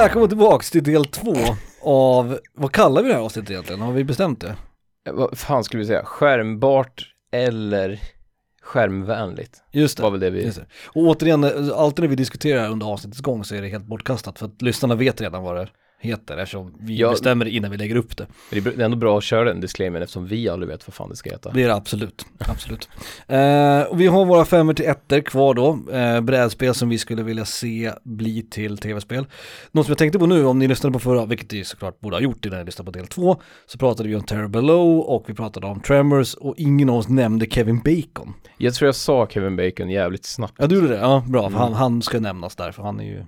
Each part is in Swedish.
Välkommen tillbaks till del två av, vad kallar vi det här avsnittet egentligen? Har vi bestämt det? Eh, Vad fan skulle vi säga? Skärmbart eller skärmvänligt? Just det. Var väl det vi... Det. Och återigen, alltid när vi diskuterar under avsnittets gång så är det helt bortkastat för att lyssnarna vet redan vad det heter eftersom vi Ja. bestämmer innan vi lägger upp det. Det är ändå bra att köra den disclaimern eftersom vi aldrig vet vad fan det ska heta. Det är det absolut, absolut. Eh, och vi har våra femmer till ettor kvar då, eh, brädspel som vi skulle vilja se bli till tv-spel. Något som jag tänkte på nu, om ni lyssnade på förra, vilket ni såklart borde ha gjort innan ni lyssnade på del två, så pratade vi om Terror Below och vi pratade om Tremors och ingen av oss nämnde Kevin Bacon. Jag tror jag sa Kevin Bacon jävligt snabbt. Ja du gjorde det, ja bra, Mm. han, han ska nämnas där, för han är ju,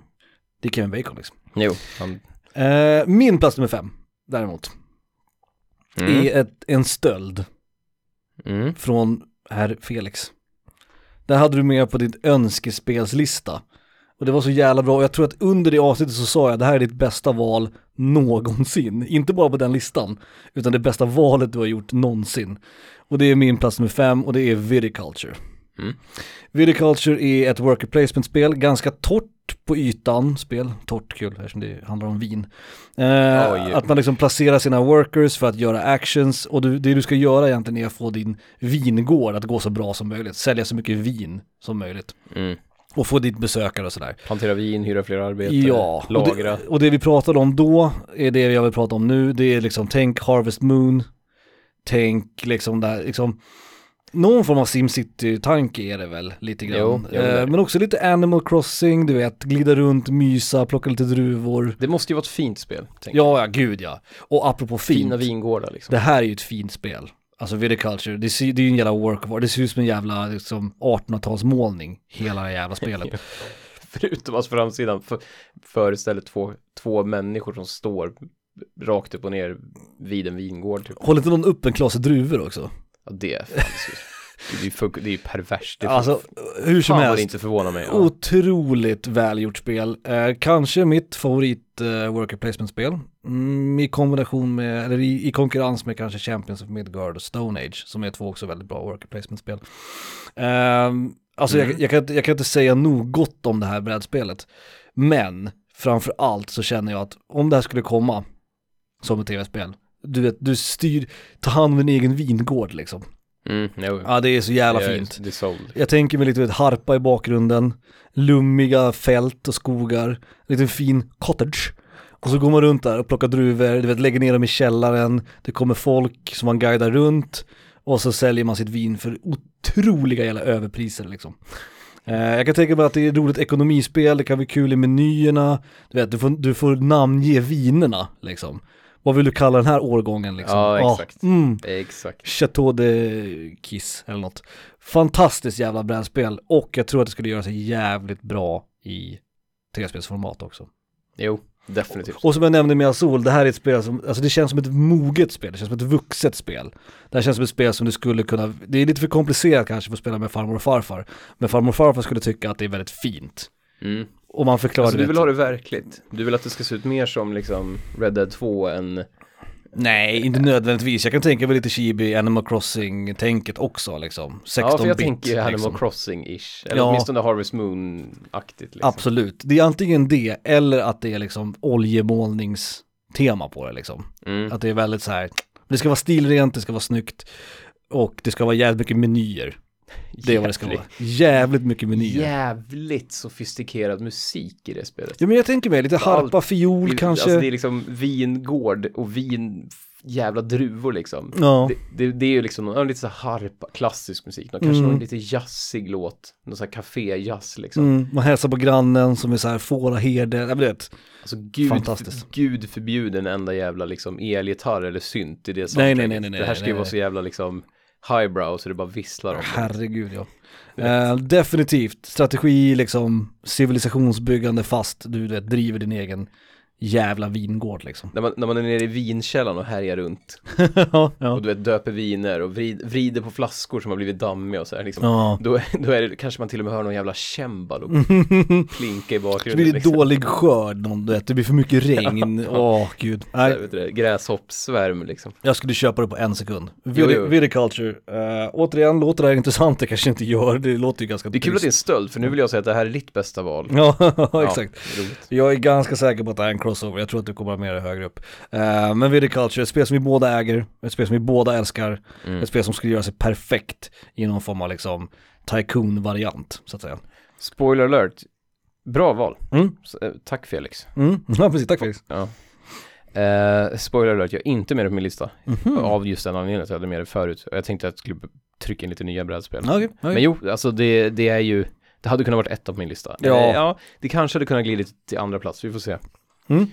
det är Kevin Bacon liksom. Jo, han... Eh, min plats nummer fem, däremot, Mm. är ett, en stöld Mm. från herr Felix. Där hade du med på din önskespelslista. Och det var så jävla bra, och jag tror att under det avsnittet så sa jag det här är ditt bästa val någonsin. Inte bara på den listan, utan det bästa valet du har gjort någonsin. Och det är min plats nummer fem och det är Viticulture. Mm. Viticulture är ett worker placement-spel, ganska torrt på ytan spel, torrt kul eftersom det handlar om vin. Eh. Att man liksom placerar sina workers för att göra actions och du, det du ska göra egentligen är att få din vingård att gå så bra som möjligt, sälja så mycket vin som möjligt Mm. och få dit besökare och sådär. Plantera vin, hyra fler arbetare, Ja, och lagra. det, och det vi pratade om då är det jag vill prata om nu, det är liksom tänk Harvest Moon, tänk liksom där, liksom någon form av SimCity-tanke är det väl lite grann. Jo, eh, men också lite Animal Crossing, du vet, glida runt, mysa, plocka lite druvor. Det måste ju vara ett fint spel. Ja, ja, gud ja. Och apropå fint, Fina vingårdar liksom. det här är ju ett fint spel. Alltså Viticulture, det, ser, det är ju en jävla work of art, det ser ut som en jävla liksom 1800-talsmålning, hela det jävla spelet. Förutom att framsidan för, föreställer två, två människor som står rakt upp och ner vid en vingård typ. Håller inte någon upp en klase druvor också? Ja, det är fan det är ju det är ju perverst. Det är Alltså, hur som fan vad helst. inte förvånar mig. Ja. Otroligt välgjort spel. Eh, kanske mitt favorit eh, worker placement-spel. Mm, I kombination med, eller i, i konkurrens med kanske Champions of Midgard och Stone Age, som är två också väldigt bra worker placement-spel. Ehm, alltså Mm. jag, jag, kan, inte- jag kan inte säga nog gott om det här brädspelet. Men framför allt så känner jag att om det här skulle komma som ett tv-spel, du vet, du styr, ta hand om din egen vingård liksom. Mm. Ja, det är så jävla är, fint. Jag tänker mig lite vet, harpa i bakgrunden, lummiga fält och skogar, en liten fin cottage. Och så går man runt där och plockar druvor, du vet, lägger ner dem i källaren, det kommer folk som man guidar runt och så säljer man sitt vin för otroliga jävla överpriser liksom. Eh, jag kan tänka mig att det är ett roligt ekonomispel, det kan bli kul i menyerna, du vet, du får, du får namnge vinerna liksom. Vad vill du kalla den här årgången liksom? Ja, exakt. mm, Exakt. Chateau de Kiss eller något. Fantastiskt jävla brädspel och jag tror att det skulle göra sig jävligt bra i tv-spelsformat också. Jo, definitivt. Och som jag nämnde med Azul, det här är ett spel som, alltså det känns som ett moget spel, det känns som ett vuxet spel. Det här känns som ett spel som du skulle kunna, det är lite för komplicerat kanske för att spela med farmor och farfar, men farmor och farfar skulle tycka att det är väldigt fint. Mm. Och man förklarar Alltså du det- vill ha det verkligt. Du vill att det ska se ut mer som liksom Red Dead 2 än Nej, inte nödvändigtvis. Jag kan tänka mig lite chibi Animal Crossing-tänket också liksom. 16 Ja, för jag bit. tänker Animal liksom. Crossing-ish. Eller Ja. åtminstone Harvest Moon-aktigt liksom. Absolut. Det är antingen det eller att det är liksom oljemålningstema på det liksom. Mm. Att det är väldigt så här, det ska vara stilrent, det ska vara snyggt och det ska vara jävligt mycket menyer. Det är vad det ska vara. Jävligt mycket menyer. Jävligt sofistikerad musik i det spelet. Ja men jag tänker mig lite harpa, fiol Det- kanske. Alltså det är liksom vingård och vin, jävla druvor liksom. Ja. Det, det, det är ju liksom någon, lite så harpa, klassisk musik, någon, kanske Mm. någon lite jazzig låt, någon så här café-jazz liksom. Mm, man hälsar på grannen som är så här fåraherde, jag vet. Alltså gud, Fantastiskt. gud förbjuden enda jävla liksom elgitarr eller synt i det Nej, nej, nej, nej, nej, Det här ska ju vara så jävla liksom highbrow så det bara visslar om det. Herregud ja. Eh, definitivt, strategi liksom, civilisationsbyggande fast du vet, driver din egen jävla vingård liksom. När man, när man är nere i vinkällan och härjar runt ja, ja. och du vet döper viner och vrid, vrider på flaskor som har blivit dammiga och så här liksom. ja. Då, då är det, kanske man till och med hör någon jävla cembalo plinka i bakgrunden blir det liksom. dålig skörd, någon, du vet, det blir för mycket regn, åh gud. Så här, Nej, det, gräshoppssvärm liksom. jag skulle köpa det på en sekund. Viticulture, uh, återigen, låter det här intressant? Det kanske inte gör, det låter ju ganska Det är kul att det är en stöld för nu vill jag säga att det här är ditt bästa val. Ja, exakt. roligt. Jag är ganska säker på att det här är en crossover, jag tror att du kommer ha med det högre upp. Eh, men Viticulture, ett spel som vi båda äger, ett spel som vi båda älskar, Mm. ett spel som skulle göra sig perfekt i någon form av liksom Tycoon-variant, så att säga. Spoiler alert. Bra val. Mm, Så, eh, tack Felix. mm. ja precis, tack Felix. Ja. Eh, spoiler alert, jag är inte med det på min lista. Mhm. Av just den anledningen att jag hade med det förut. Och Jag tänkte att jag skulle trycka in lite nya brädspel. Okej, okej. Men jo, alltså det, det är ju, det hade kunnat varit ett på min lista. Ja. Ja, det kanske hade kunnat glida till andra plats, vi får se. Mm.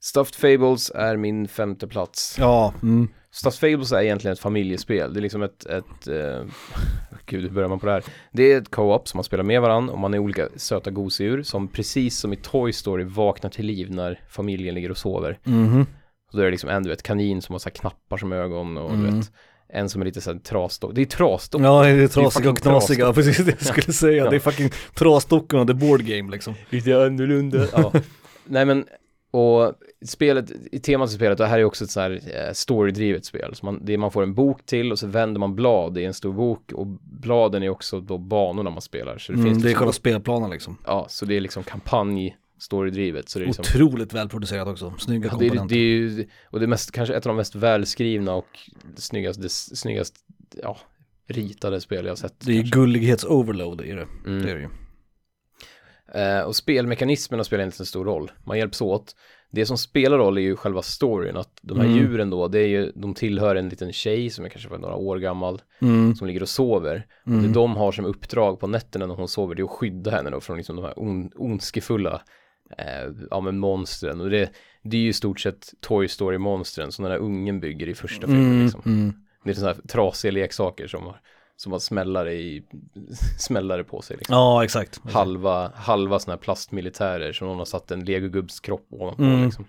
Stuffed Fables är min femte plats. Ja, mm. Stuffed Fables är egentligen ett familjespel. Det är liksom ett, ett eh, gud hur börjar man på det här? Det är ett co-op som man spelar med varandra och man är olika söta gosedjur som precis som i Toy Story vaknar till liv när familjen ligger och sover. Mhm. Så då är det liksom en du vet kanin som har så här knappar som ögon och du Mm. vet en som är lite såhär trasdock. Det är trasdock. Ja, det är trasiga och knasiga, precis det jag skulle säga. Ja. Det är fucking trasdockorna, the board game liksom. Lite annorlunda. ja. Nej men, och spelet, i temat i spelet, det här är också ett så här eh, storydrivet spel. Så man, det man får en bok till och så vänder man blad i en stor bok och bladen är också då banorna man spelar. Så det Mm, finns det är liksom- själva spelplanen liksom. Ja, så det är liksom kampanj, storydrivet. Så det är liksom Otroligt välproducerat också, snygga Ja, det, komponenter. det är ju, och det är mest, kanske ett av de mest välskrivna och snyggast, det snyggast, ja, ritade spel jag sett. Det är kanske. gullighets-overload i det. Mm. Det är det ju. Eh, och spelmekanismerna spelar inte en stor roll. Man hjälps åt. Det som spelar roll är ju själva storyn. Att de här Mm. djuren då, det är ju, de tillhör en liten tjej som är kanske var några år gammal. Mm. Som ligger och sover. Och Mm. det de har som uppdrag på nätterna när hon sover, det är att skydda henne då från liksom de här on, ondskefulla eh, ja, men monstren. Och det, det är ju i stort sett Toy Story-monstren som den här ungen bygger i första filmen. Mm. Liksom. Mm. Det är sådana här trasiga leksaker som har, som har smällare, i, smällare på sig. Liksom Ja, exakt. halva, halva sådana här plastmilitärer som någon har satt en legogubbs kropp ovanpå Mm. liksom.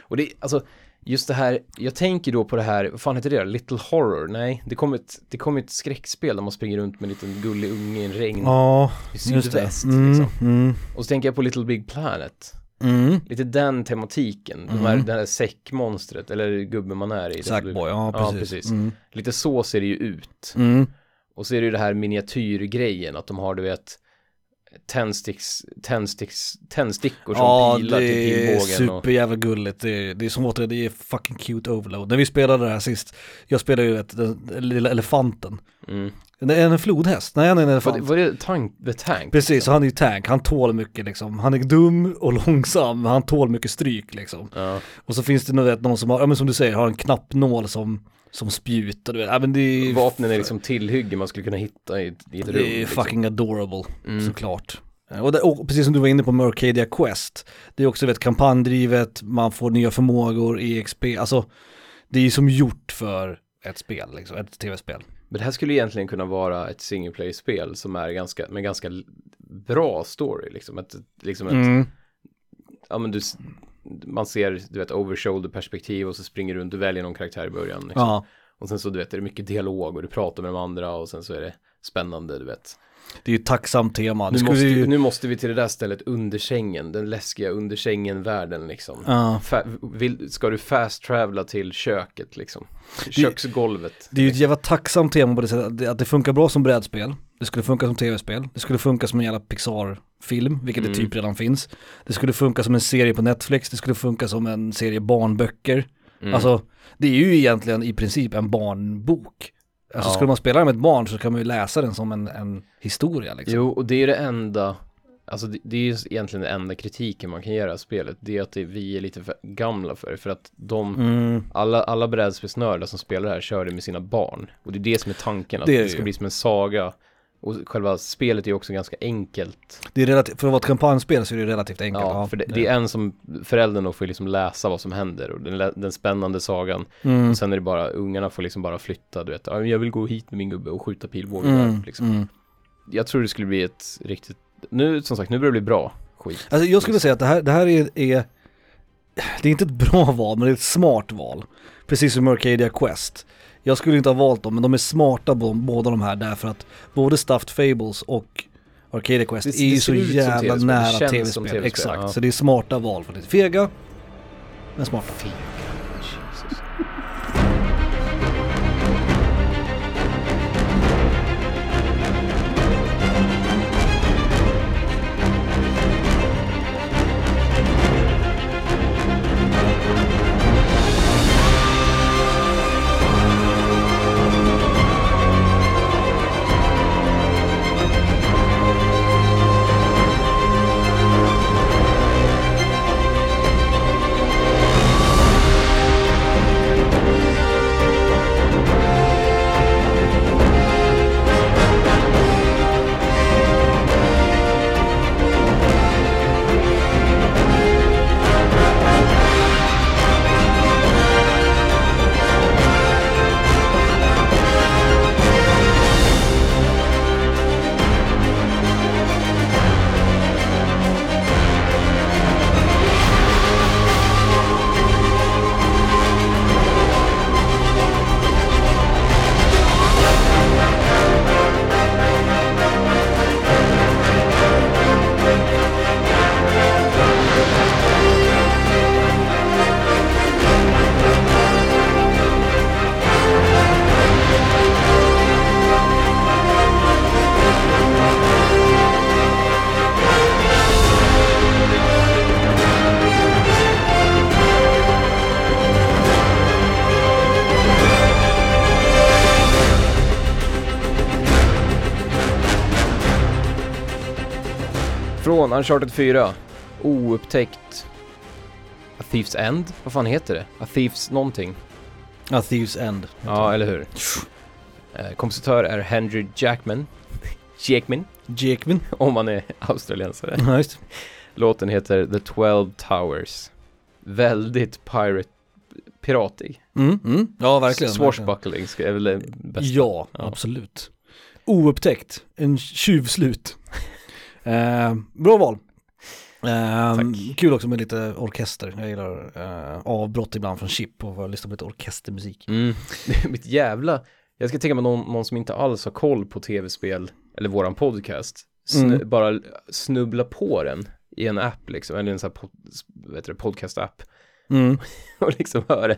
Och det, alltså, just det här, jag tänker då på det här, vad fan heter det? Little Horror? Nej, det kom ett, det kom ett skräckspel där man springer runt med en liten gullig unge i en regn Ja, i just det. sydväst Mm. liksom. Mm. Och så tänker jag på Little Big Planet. Mm. Lite den tematiken, de här, Mm. det här säckmonstret, eller gubben man är i. Sackboy, ja Ja, precis. precis. Mm. Lite så ser det ju ut. Och så är det ju det här miniatyrgrejen, att de har du vet tändsticks, tändsticks, tändstickor som Ja, pilar till det är pilbågen. Och, superjävla gulligt. Det är, det är som återigen, det är fucking cute overload. När vi spelade det här sist, jag spelade ju ett, den, lilla elefanten. mm. Det är en flodhäst? Nej, han är en var, elefant. det, var det tank, The Tank? Precis, så han är ju tank, han tål mycket liksom. Han är dum och långsam, han tål mycket stryk liksom. Ja. Och så finns det vet, någon som har, ja men som du säger, har en knappnål som, som spjut och du vet, ja men det är, Vapnen är liksom tillhygge man skulle kunna hitta i, ett- rum. det är liksom. fucking adorable, Mm. såklart. Och, det, och precis som du var inne på med Arcadia Quest, det är också vet, kampanjdrivet, man får nya förmågor, EXP, alltså det är ju som gjort för ett spel, liksom, ett tv-spel. Men det här skulle egentligen kunna vara ett single play-spel som är ganska, med ganska bra story liksom. Ett, liksom ett, Mm. ja men du, man ser, du vet, over shoulder perspektiv och så springer du runt, du väljer någon karaktär i början. Liksom. Ja, Och sen så du vet, är det mycket dialog och du pratar med de andra och sen så är det spännande, du vet. Det är ju ett tacksamt tema. Det Nu måste, ju, nu måste vi till det där stället under sängen, den läskiga under sängen-världen liksom. Fa- vill, ska du fast travela till köket liksom? Köksgolvet. Det är ju ett jävla tacksamt tema på det sättet att det, att det funkar bra som brädspel. Det skulle funka som tv-spel. Det skulle funka som en jävla Pixar-film, vilket Mm. det typ redan finns. Det skulle funka som en serie på Netflix, det skulle funka som en serie barnböcker. Mm. Alltså, det är ju egentligen i princip en barnbok. Alltså Ja. skulle man spela den med ett barn så kan man ju läsa den som en, en historia liksom. Jo, och det är det enda, alltså det, det är ju egentligen den enda kritiken man kan göra av spelet. Det är att det, vi är lite för gamla för det, för att de, Mm. alla, alla brädspelsnördar som spelar det här kör det med sina barn. Och det är det som är tanken, att Det det ska ju. bli som en saga. Och själva spelet är ju också ganska enkelt. Det är relativt, för att vara ett kampanjspel så är det relativt enkelt. Ja, för det, det är en som, föräldern då får liksom läsa vad som händer och den, den spännande sagan. mm. Och sen är det bara, ungarna får liksom bara flytta, du vet, "Ja, jag vill gå hit med min gubbe och skjuta pilbågen Mm. där, liksom. Mm. Jag tror det skulle bli ett riktigt, nu som sagt, nu börjar det bli bra skit. Alltså jag skulle säga att det här, det här är, är det är inte ett bra val, men det är ett smart val. Precis som Arcadia Quest. Jag skulle inte ha valt dem, men de är smarta båda de här därför att både Stuffed Fables och Arcadia Quest Det- är ju så jävla nära tv-spel. tv-spel, Exakt, ja. så det är smarta val faktiskt. Fega, men smarta. Fega. Från Uncharted 4. Oupptäckt. A Thief's End? Vad fan heter det? A Thief's någonting. Ja, Thieves End. Ja, eller hur? Eh, kompositör är Henry Jackman. Jackman, Jakeman. om man är australiensare. Ja, just. Låten heter The Twelve Towers. Väldigt pirate, piratig. Mm, mm. Ja, verkligen. Swashbuckling är väl det bästa. Ja, Ja. absolut. Oupptäckt, en tjuvslut. Eh, bra val. Eh, kul också med lite orkester. Jag gillar eh, avbrott ibland från chip och lyssna på lite orkestermusik. Mm. Mitt jävla... Jag ska tänka mig någon, någon som inte alls har koll på tv-spel, eller våran podcast, snu, Mm. bara snubbla på den i en app liksom, eller en sån här pod, podcast-app. Mm. och liksom hör,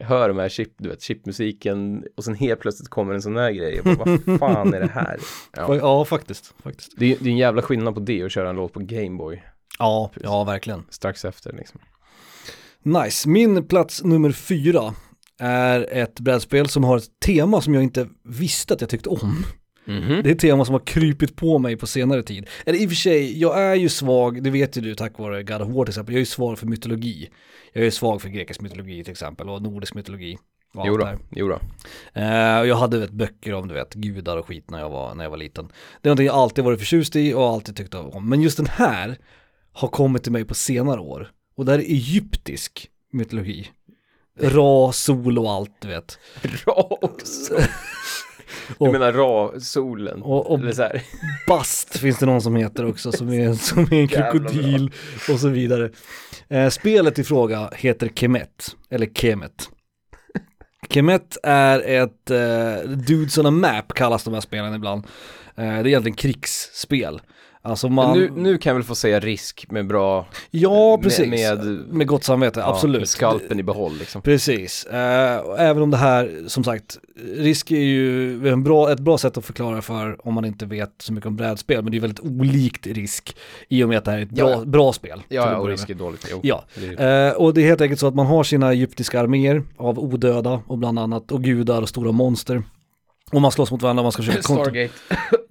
hör de här chip, du vet, chipmusiken och sen helt plötsligt kommer en sån här grej. Jag bara, vad fan är det här? Ja. Ja. faktiskt. faktiskt. Det, är, det är en jävla skillnad på det och köra en låt på Gameboy Ja, ja, verkligen. strax efter liksom. Nice. Min plats nummer fyra är ett brädspel som har ett tema som jag inte visste att jag tyckte om. Mhm. Det är ett tema som har krypit på mig på senare tid. Eller i och för sig, jag är ju svag, det vet ju du tack vare God of War till exempel, jag är ju svag för mytologi. Jag är svag för grekisk mytologi till exempel och nordisk mytologi. och allt Jo det då, här. jo då. Eh, jag hade vet, böcker om du vet, gudar och skit när jag var, när jag var liten. Det är någonting jag alltid varit förtjust i och alltid tyckt om. Men just den här har kommit till mig på senare år. Och det här är egyptisk mytologi. Ra, sol och allt du vet. Ra också. Och- menar Ra-solen? Och, och. Bast finns det någon som heter också, som är, som är en krokodil och så vidare. Eh, spelet i fråga heter Kemet, eller Kemet. Kemet är ett eh, Dudes on a Map kallas de här spelen ibland. Eh, det är egentligen krigsspel. Alltså man... Nu, nu kan jag väl få säga risk med bra, ja, med- precis. med- med gott samvete, ja, absolut. med skalpen i behåll liksom. Precis, eh, även om det här, som sagt, risk är ju en bra, ett bra sätt att förklara för om man inte vet så mycket om brädspel, men det är väldigt olikt risk i och med att det här är ett bra, Ja. bra spel. Ja, ja, och risk med. är dåligt. Jo. Ja, Det eh, och det är helt enkelt så att man har sina egyptiska arméer av odöda och bland annat, och gudar och stora monster. Och man slåss mot varandra, man ska försöka. Stargate.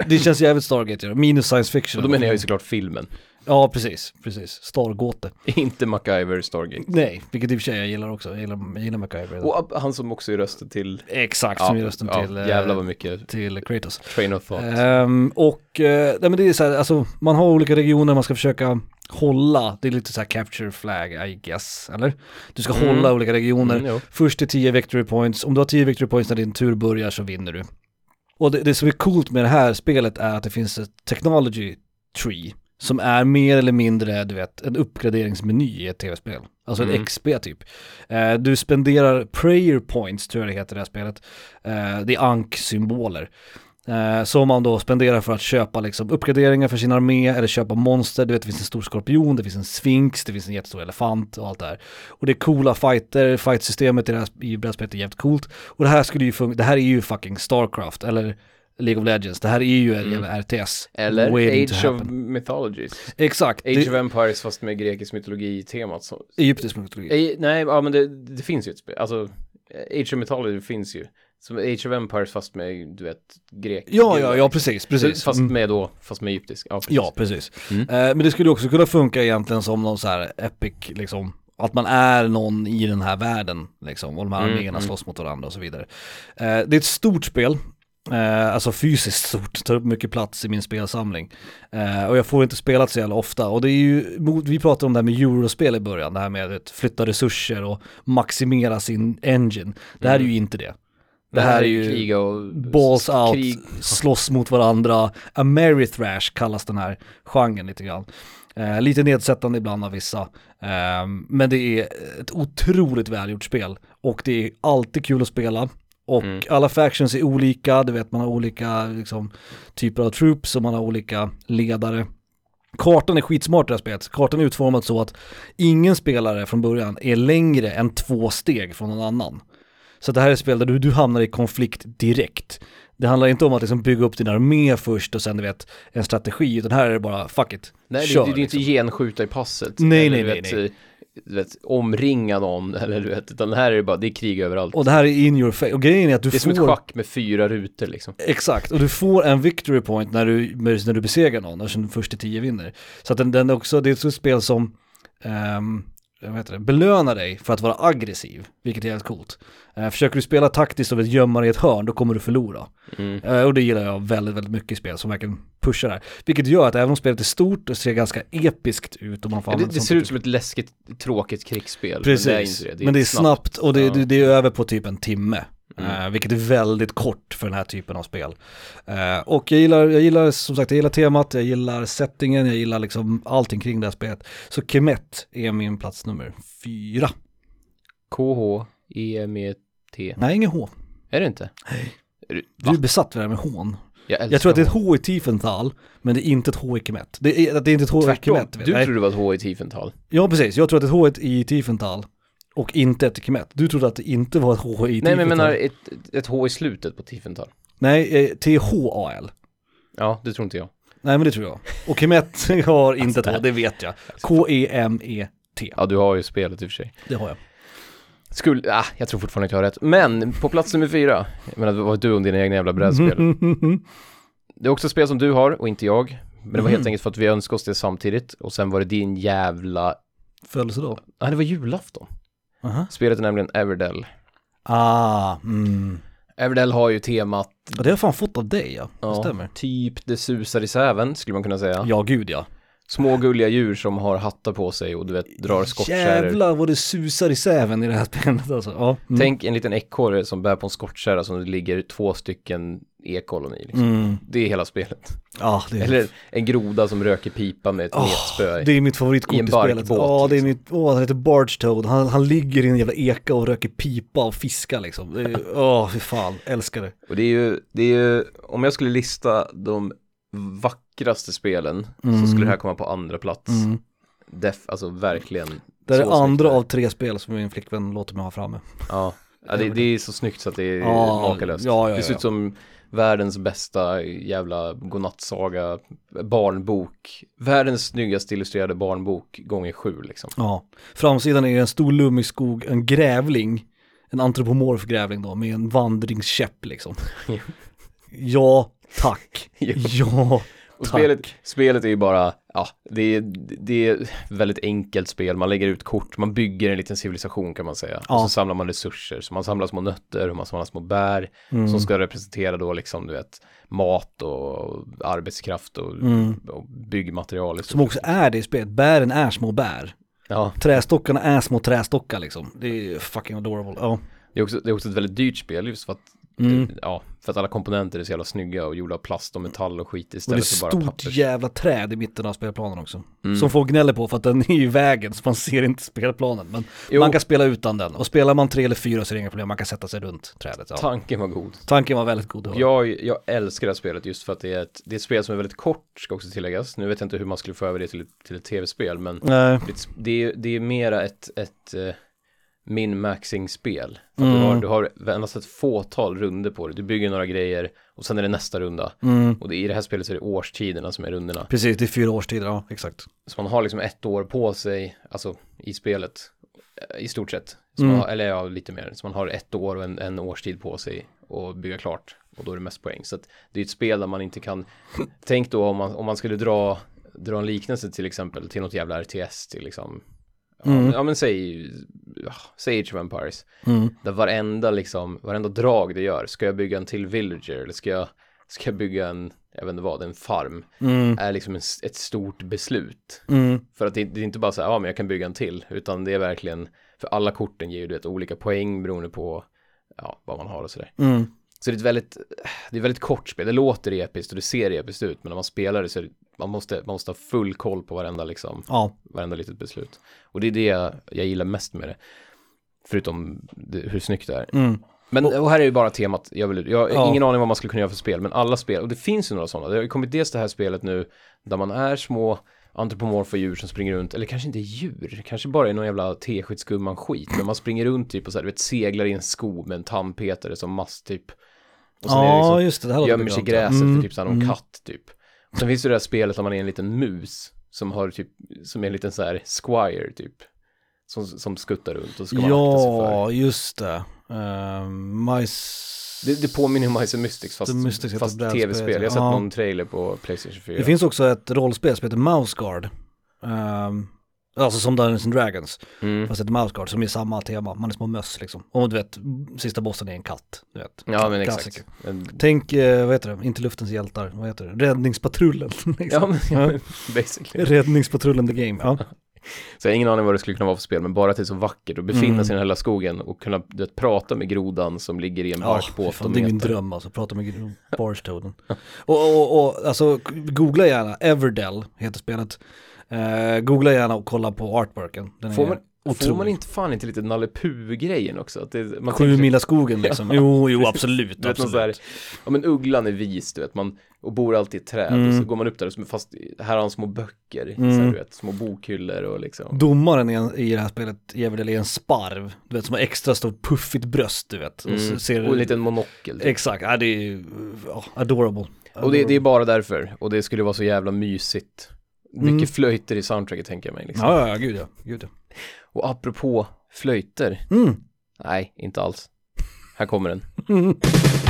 Det känns jävligt Stargate, ja. minus science fiction. Och då menar jag ju såklart filmen. Ja, precis, precis. Stargåte. Inte MacGyver Stargate. Nej, vilket i och för sig jag gillar också. Jag gillar, jag gillar MacGyver. Och han som också är rösten till... Exakt, som är rösten ja, till, eh, jävlar vad mycket till Kratos. train of thought. Ehm, och eh, nej, men det är så här, alltså man har olika regioner man ska försöka hålla, det är lite så här capture flag I guess, eller? Du ska Mm. hålla olika regioner, Mm, först till 10 victory points, om du har 10 victory points när din tur börjar så vinner du. Och det, det som är coolt med det här spelet är att det finns ett technology tree som är mer eller mindre, du vet, en uppgraderingsmeny i ett tv-spel. Alltså Mm. ett XP typ. Eh, du spenderar prayer points, tror jag det heter det här spelet. Eh, det är ank-symboler. Eh, som man då spenderar för att köpa liksom uppgraderingar för sin armé eller köpa monster. Du vet det finns en stor skorpion, det finns en sphinx, det finns en jättestor elefant och allt det här. Och det är coola fighter, fightsystemet i det här i brädspelet är jävligt coolt. Och det här skulle ju funka, det här är ju fucking Starcraft eller League of Legends. Det här är ju en Mm. RTS. Eller Age of. Mythologies. Exakt, Age det of Empires fast med grekisk mytologi-temat. Så. egyptisk mytologi. Eh, nej, ja men det, det finns ju ett spel. Alltså, eh, Age of Mythology finns ju. Som Age of Empires fast med, du vet, grek. Ja, ja, ja precis, precis. Fast Mm. med då, fast med egyptisk. Ja, precis. Ja, precis. Mm. Eh, men det skulle också kunna funka egentligen som någon så här epic, liksom, att man är någon i den här världen, liksom, och de här Mm, arméerna mm. slåss mot varandra och så vidare. Eh, det är ett stort spel, eh, alltså fysiskt stort, tar upp mycket plats i min spelsamling. Eh, och jag får inte spela så jävla ofta, och det är ju, vi pratade om det här med eurospel i början, det här med att flytta resurser och maximera sin engine. Det här är ju inte det. Det här är ju och balls out, krig. slåss mot varandra. Ameritrash kallas den här genren lite grann. Eh, lite nedsättande ibland av vissa. Eh, men det är ett otroligt välgjort spel. Och det är alltid kul att spela. Och Mm. alla factions är olika, du vet man har olika liksom, typer av troops och man har olika ledare. Kartan är skitsmart i det här spelet. Kartan är utformad så att ingen spelare från början är längre än två steg från någon annan. Så det här är ett spel där du, du hamnar i konflikt direkt. Det handlar inte om att liksom bygga upp din armé först och sen du vet en strategi, utan här är det bara fuck it. Nej, det, Kör, det, det är inte liksom. genskjuta i passet. Nej, eller, nej, nej, nej. Du vet, omringa någon, eller du vet, utan här är det bara, det är krig överallt. Och det här är in your face, och grejen är att du det är får... som ett schack med fyra rutor liksom. Exakt, och du får en victory point när du, när du besegrar någon, och sen först till tio vinner. Så att den, den är också, det är ett spel som, ehm, vad heter det, belönar dig för att vara aggressiv, vilket är helt coolt. Eh, försöker du spela taktiskt och gömma dig i ett hörn, då kommer du förlora. Mm. Eh, och det gillar jag väldigt, väldigt mycket i spel som verkligen pushar det här. Vilket gör att även om spelet är stort och ser ganska episkt ut och man får Det, använda det sånt ser typ- ut som ett läskigt, tråkigt krigsspel. Precis, Men det är inte det. men det är snabbt, och det, Ja. det, det är över på typ en timme. Mm. Eh, vilket är väldigt kort för den här typen av spel. Eh, och jag gillar, jag gillar som sagt, jag gillar temat, jag gillar settingen, jag gillar liksom allting kring det här spelet. Så Kemet är min plats nummer fyra. K-H-E-M-E-T. Nej, ingen H. Är det inte? Är du, Du är besatt vid det här med hån. Jag, Jag tror att det är ett H. H i Tiefenthal, men det är inte ett H i Kemet. Det är, det är inte ett H i Kemet. du trodde det var ett H i Tiefenthal. Ja, precis. Jag tror att ett H är i Tiefenthal och inte ett Kemet. Du trodde att det inte var ett H i Nej Tiefenthal. men jag menar ett, ett H i slutet på Tiefenthal. Nej, eh, T-H-A-L. Ja, det tror inte jag. Nej, men det tror jag. Och Kemet har inte ett H, det vet jag. K-E-M-E-T. Ja, du har ju spelet i och för sig. Det har jag. Skulle, ah, jag tror fortfarande inte jag har rätt. Men på plats nummer fyra, jag menar var du och dina egna jävla brädspel. Det är också ett spel som du har och inte jag. Men det var helt Mhm. enkelt för att vi önskade oss det samtidigt. Och sen var det din jävla... Födelsedag. Nej, det var julafton. Aha. Spelet är nämligen Everdell. Ah, mm. Everdell har ju temat, Ja, det har fan fått av dig ja. Det stämmer. typ det susar i säven, skulle man kunna säga. Ja, gud ja. Små gulliga djur som har hattar på sig och du vet, drar skottkärror. Jävlar vad det susar i säven i det här spelet alltså. Ja. Mm. Tänk en liten ekorre som bär på en skottkärra som det ligger två stycken ekollon i. Liksom. Mm. Det är hela spelet. Ja, det är... Eller en groda som röker pipa med ett Åh, metspö. det är mitt favoritkort I spelet. Ja, det är liksom. mitt, åh, han heter Barge Toad. Han, han ligger i en jävla eka och röker pipa och fiskar liksom. Åh, fy fan, älskar det. Och det är ju, det är ju, om jag skulle lista de vackraste spelen Mm. så skulle det här komma på andra plats. Mm. Def, alltså verkligen. Det är det andra av tre spel som min flickvän låter mig ha framme. Ja, ja det, det är så snyggt så att det är Ja, makalöst. ja, ja, det ser ja. ut som världens bästa jävla godnattsaga, barnbok. Världens snyggaste illustrerade barnbok gånger sju liksom. Ja, framsidan är en stor lummig skog, en grävling, en antropomorf grävling då, med en vandringskäpp liksom. ja, tack. Ja. Och tack. spelet, spelet är ju bara, ja, det är, det är ett väldigt enkelt spel. Man lägger ut kort, man bygger en liten civilisation kan man säga. Och Ja. så samlar man resurser, så man samlar små nötter och man samlar små bär Mm. som ska representera då liksom, du vet, mat och arbetskraft och, Mm. och byggmaterial. Som också är det i spelet, bären är små bär. Ja, Trästockarna är små trästockar liksom. Det är fucking adorable. Ja. det är, också, det är också ett väldigt dyrt spel just för att Mm. Ja, för att alla komponenter är så jävla snygga och gjorda av plast och metall och skit Och det är istället för bara stort papper. jävla träd i mitten av spelplanen också. Mm. Som folk gnäller på för att den är i vägen så man ser inte spelplanen. Men Jo, man kan spela utan den. Och spelar man tre eller fyra så är det inga problem, man kan sätta sig runt trädet. Ja. tanken var god. Tanken var väldigt god. Jag, jag älskar det här spelet just för att det är, ett, det är ett spel som är väldigt kort, ska också tilläggas. Nu vet jag inte hur man skulle få över det till, till ett tv-spel, men det, det, är, det är mera ett, ett uh, min-maxing-spel. Mm. Du, har, du har endast ett fåtal runder på det. Du bygger några grejer och sen är det nästa runda. Mm. Och det, i det här spelet så är det årstiderna som är rundorna. Precis, det är fyra årstider, ja exakt. Så man har liksom ett år på sig, alltså i spelet, eh, i stort sett. Mm. har, eller ja, lite mer. Så man har ett år och en, en årstid på sig och bygga klart. Och då är det mest poäng. Så det är ett spel där man inte kan, tänk då om man, om man skulle dra, dra en liknelse till exempel till något jävla RTS till liksom, Mm. ja men säg, ja, säg Age of Empires. Mm. Där varenda liksom, varenda drag det gör, ska jag bygga en till villager eller ska jag, ska jag bygga en, jag vet inte vad, en farm, Mm. är liksom en, ett stort beslut. Mm. För att det, det är inte bara så här, ja men jag kan bygga en till, utan det är verkligen, för alla korten ger ju du vet, olika poäng beroende på, ja, vad man har och sådär. Mm. Så det är ett väldigt, det är väldigt kort spel, det låter episkt och det ser episkt ut, men när man spelar det så är det, man måste, man måste ha full koll på varenda liksom, Ja. varenda litet beslut. Och det är det jag, jag gillar mest med det. Förutom det, hur snyggt det är. Mm. Men och här är ju bara temat, jag, vill, jag har Ja. ingen aning vad man skulle kunna göra för spel, men alla spel, och det finns ju några sådana, det har ju kommit dels det här spelet nu, där man är små antropomorfa djur som springer runt, eller kanske inte djur, kanske bara är någon jävla teskedsgumman skit, men man springer runt typ och så här, du vet, seglar i en skog med en tandpetare som mast typ. Och sen är det Ja, liksom, just det. det här gömmer sig i gräset Mm. för typ såhär någon Mm. katt typ. Och sen finns det det här spelet där man är en liten mus, som har typ, som är en liten så här squire typ. Som, som skuttar runt och ska man akta sig för. Ja, just det. Uh, majs... Det, det påminner om Mice Mystics fast, Mystics fast tv-spel. Jag har sett ja. någon trailer på Playstation 4. Det finns också ett rollspel som heter Mouse Guard. Ehm, alltså som Dungeons and Dragons. mm. Fast ett Mouse Guard som är samma tema. Man är små möss liksom. Och du vet, sista bossen är en katt. Du vet. Ja men Klassiker. exakt. Tänk, eh, vad heter det, inte luftens hjältar, vad heter det, Räddningspatrullen. liksom. ja men ja, basically. Räddningspatrullen the game, ja. Så jag har ingen aning vad det skulle kunna vara för spel, men bara att det är så vackert och befinna Mm. sig i den här lilla skogen och kunna du vet, prata med grodan som ligger i en barkbåt fan, och det är min dröm alltså, prata med barstoaden. och, och, och alltså, googla gärna, Everdell heter spelet. Eh, googla gärna och kolla på artworken. Den Får är man, får man inte fan inte lite Nalle Puh-grejen också? Att det, man Sju mila skogen liksom. Jo, jo absolut, Du vet, absolut. så här, ja men ugglan är vis, du vet, man, och bor alltid i träd, Mm. och så går man upp där, så, fast här har han små böcker, så Mm. här, du vet, små bokhyllor och liksom. Domaren i, en, i det här spelet Everdell är en sparv, du vet som har extra stort puffigt bröst, du vet. Och, så Mm. ser, och en liten monokel. typ. Exakt, ja, det är ju, ja, adorable. Och det, det är bara därför, och det skulle vara så jävla mysigt. Mycket Mm. flöjter i soundtracket tänker jag mig liksom. Ja, ja, gud ja, gud ja. Och apropå flöjter, Mm. nej, inte alls. Här kommer den.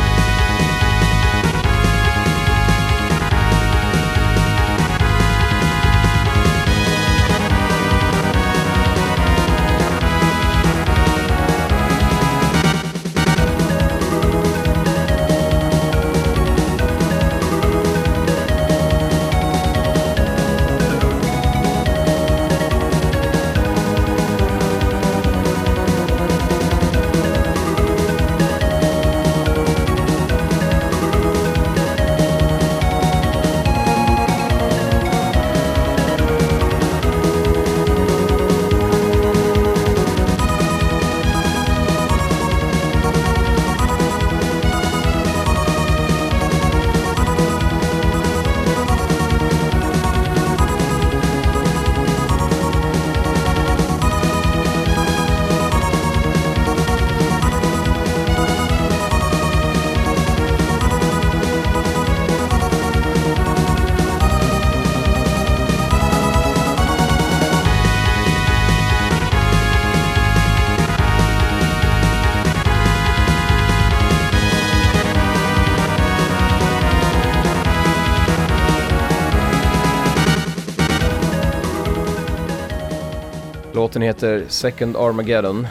Låten heter Second Armageddon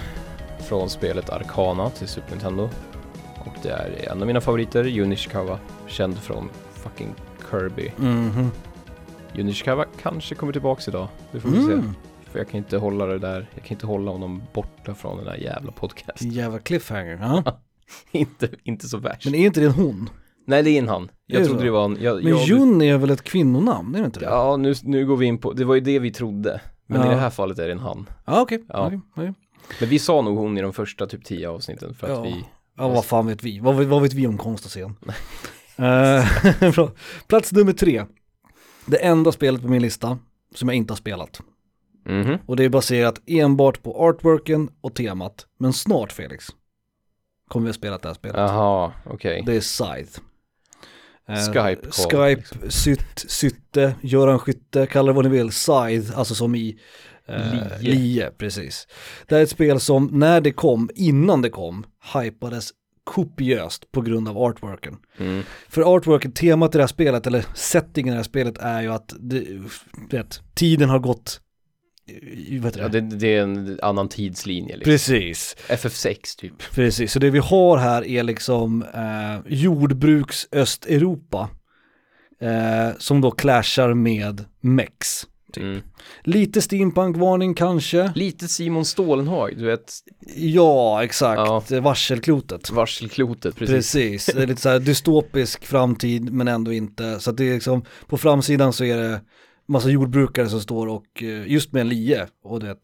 från spelet Arcana till Super Nintendo. Och det är en av mina favoriter, Jun Ishikawa, känd från fucking Kirby. Mhm. Jun Ishikawa kanske kommer tillbaks idag, det får vi se. Mm. För jag kan inte hålla det där, jag kan inte hålla honom borta från den där jävla podcasten. Jävla cliffhanger, ja. inte, inte så värst. Men är inte det en hon? Nej, det är en han. Jag det trodde så? det var en, jag, Men jag, Jun är väl ett kvinnonamn, är det inte det? Ja, nu, nu går vi in på, det var ju det vi trodde. Men Ja. i det här fallet är det en han. Ja, okej. Ja. okej, okej. Men vi sa nog hon i de första typ tio avsnitten för att Ja. vi, Ja, vad fan vet vi? Vad, vet- vad vet vi om konst och scen? Plats nummer tre. Det enda spelet på min lista som jag inte har spelat. mhm, Och det är baserat enbart på artworken och temat. Men snart Felix kommer vi att spela det här spelet. jaha, okej. Det är Scythe. Eh, Skype call, Skype. Sytt, Sytte, Göran Skytte, kalla det vad ni vill, Scythe, alltså som i eh, Lie. Lie, precis. Det här är ett spel som när det kom, innan det kom, hypades kopiöst på grund av artworken. Mm. För artworken, temat i det här spelet, eller settingen i det här spelet är ju att det, vet, tiden har gått, eh, heter Ja, det? det, är en annan tidslinje liksom. Precis, FF6 typ. precis. Så det vi har här är liksom eh, jordbruks Östeuropa eh, som då clashar med mex. Typ. Mm. Lite steampunk-varning kanske. Lite Simon Stålenhag, du vet, Ja, exakt. Varselklotet. varselklotet, precis. Precis. Det är lite så här dystopisk framtid men ändå inte. Så att det är liksom, på framsidan så är det massa jordbrukare som står och eh, just med en lie och det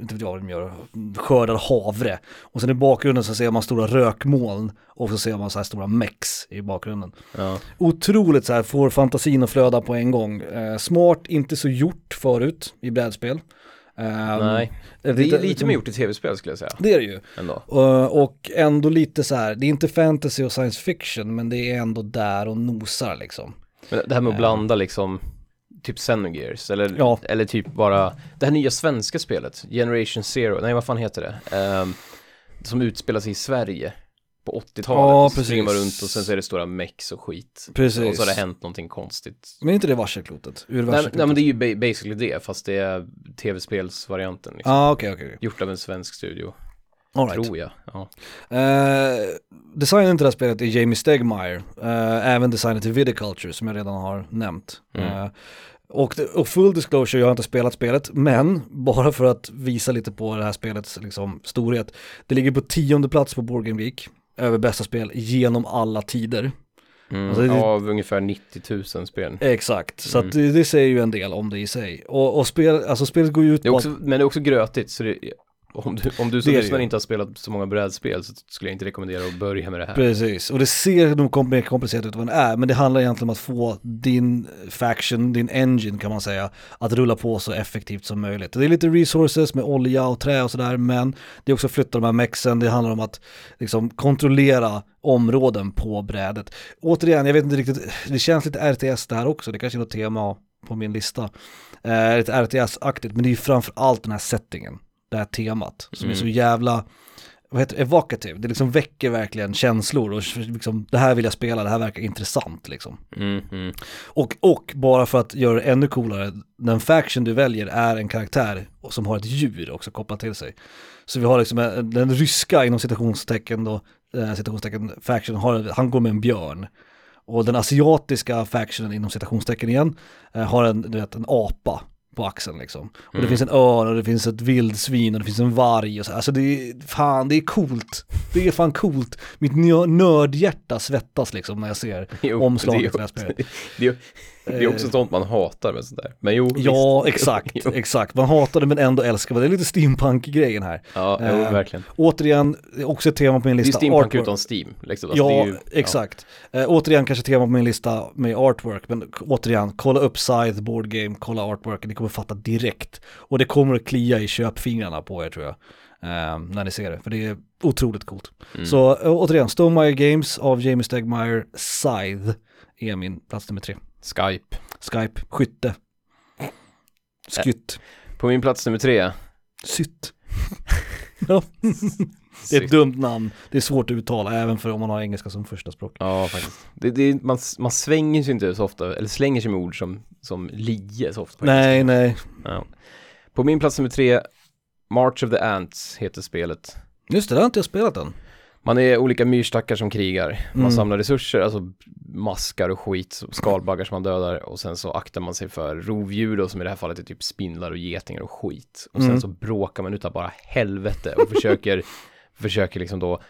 inte vet jag vad de gör, skördar havre. Och sen i bakgrunden så ser man stora rökmoln och så ser man så här stora mex i bakgrunden. Ja. Otroligt så här, får fantasin att flöda på en gång. Eh, smart, inte så gjort förut i brädspel. Ehm, Nej, det det är lite mer gjort i tv-spel skulle jag säga, Det är det ju. ändå. Uh, och ändå lite så här, det är inte fantasy och science fiction men det är ändå där och nosar liksom. Men det här med att blanda liksom, typ Xenogears, eller, Ja. eller typ bara, det här nya svenska spelet, Generation Zero, nej vad fan heter det? Ehm, som utspelar sig i Sverige på 80-talet, Ja, springer man runt och sen så är det stora mex och skit. Precis. Och så har det hänt någonting konstigt. Men är inte det varselklotet? Ur Nej, varselklotet? nej men det är ju ba- basically det, fast det är tv-spelsvarianten liksom. Ah, okej, okej. Gjort av en svensk studio, All right. tror jag. Ja. Uh, designen till det här spelet är Jamie Stegmaier, uh, även designen till Viticulture som jag redan har nämnt. Mm. Eh, och, och full disclosure, jag har inte spelat spelet, men bara för att visa lite på det här spelets liksom, storhet. Det ligger på tionde plats på Board Game Week, över bästa spel genom alla tider. Mm, Alltså, det- Av ungefär 90 000 spel. Exakt, så Mm. att det, det säger ju en del om det i sig. Och, och spel, alltså spelet går ju ut på också, men det är också grötigt, så det, om du, om du som lyssnar inte har spelat så många brädspel så skulle jag inte rekommendera att börja med det här. Precis, och det ser nog mer komplicerat ut än vad det är, men det handlar egentligen om att få din faction, din engine kan man säga, att rulla på så effektivt som möjligt. Det är lite resources med olja och trä och sådär, men det är också att flytta de här mexen, det handlar om att liksom kontrollera områden på brädet. Återigen, jag vet inte riktigt, det känns lite RTS det här också, det kanske är något tema på min lista. Eh, lite RTS-aktigt, men det är ju framför allt den här settingen, det här temat, som är så Mm. jävla vad heter det, evocative, det liksom väcker verkligen känslor och liksom, det här vill jag spela, det här verkar intressant liksom. Mm, mm. Och, och bara för att göra det ännu coolare, den faction du väljer är en karaktär som har ett djur också kopplat till sig. Så vi har liksom en- den ryska inom citationstecken då, eh, citationstecken faction, har, han går med en björn. Och den asiatiska factionen inom citationstecken igen eh, har en, du vet, en apa på axeln liksom. Och det Mm. finns en örn och det finns ett vildsvin och det finns en varg och så. Alltså det är, fan det är coolt. Det är fan coolt. Mitt nö- nördhjärta svettas liksom när jag ser Jo, omslaget det till det här spelet. Det det är också Eh, sånt man hatar med sånt där. Men jo, Ja, visst. exakt, Jo. exakt. Man hatar det men ändå älskar det. Det är lite steampunk-grejen här. Ja, jo, Eh, verkligen. Återigen, också ett tema på min Det är lista. steampunk Artwork. utan Steam. Liksom. Alltså, Ja, ju, exakt. Eh, återigen kanske tema på min lista med artwork, men återigen, kolla upp Scythe Board Game, kolla artworken, ni kommer fatta direkt. Och det kommer att klia i köpfingrarna på er tror jag, eh, när ni ser det, för det är otroligt coolt. Mm. Så eh, återigen, Stonemaier Games av Jamie Stegmaier, Scythe är min plats nummer tre. Skype. Skype, skytte. Skytt. På min plats nummer tre. Sytt. Det är ett dumt namn, det är svårt att uttala även för om man har engelska som första språk. Ja, faktiskt. Det, det, man, man svänger sig inte så ofta, eller slänger sig med ord som, som lie så ofta. Nej, nej. Ja. På min plats nummer tre, March of the Ants heter spelet. Just det, det har inte jag spelat än. Man är olika myrstackar som krigar. Man Mm. samlar resurser, alltså maskar och skit, skalbaggar som man dödar och sen så aktar man sig för rovdjur då, som i det här fallet är typ spindlar och getingar och skit. Och sen Mm. så bråkar man utav bara helvete och försöker, försöker liksom då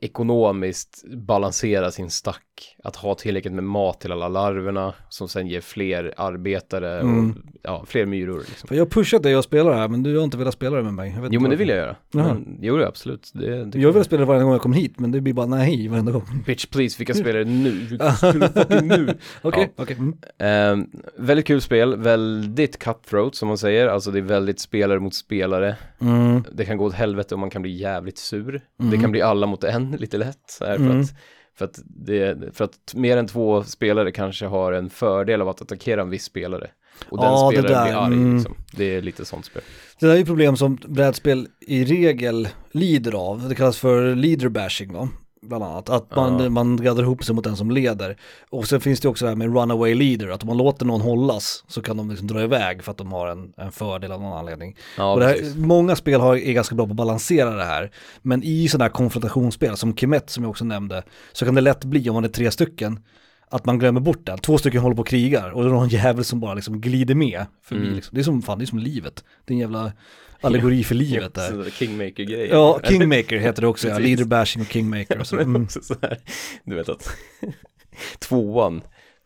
ekonomiskt balansera sin stack. Att ha tillräckligt med mat till alla larverna som sen ger fler arbetare och Mm. ja, fler myror. Liksom. För jag har pushat dig att spela det här men du har inte velat spela det med mig. Jo men det vill jag göra. Men, jo absolut. Det, det Jag vill spela det varje gång jag kommer hit men det blir bara nej varenda gång. Bitch please, vi kan spela det nu. Nu. Okej, okej. Mm. Ehm, väldigt kul spel, väldigt cutthroat som man säger, alltså det är väldigt spelare mot spelare. Mm. Det kan gå åt helvete och man kan bli jävligt sur. Mm. Det kan bli alla mot en lite lätt. Här, för, Mm. att, för, att det, för att mer än två spelare kanske har en fördel av att attackera en viss spelare. Och den Ja, det spelaren blir arg mm. liksom. Det är lite sånt spel. Det där är ju problem som brädspel i regel lider av. Det kallas för leader bashing va? Bland annat. Att man, Ja. man gaddar ihop sig mot den som leder. Och sen finns det också det här med runaway leader. Att om man låter någon hållas så kan de liksom dra iväg för att de har en, en fördel av någon anledning. Ja, och det precis. här, många spel har, är ganska bra på att balansera det här. Men i sådana här konfrontationsspel som Kimet som jag också nämnde. Så kan det lätt bli om man är tre stycken. Att man glömmer bort det. Två stycken håller på och krigar och det är någon jävel som bara liksom glider med förbi. Mm. Liksom. Det är som fan, det är som livet. Det är en jävla allegori för livet där. Sån där Kingmaker-grej. Ja, Kingmaker heter det också, ja. Leader bashing och Kingmaker och så. Mm. också så här, du vet att tvåan,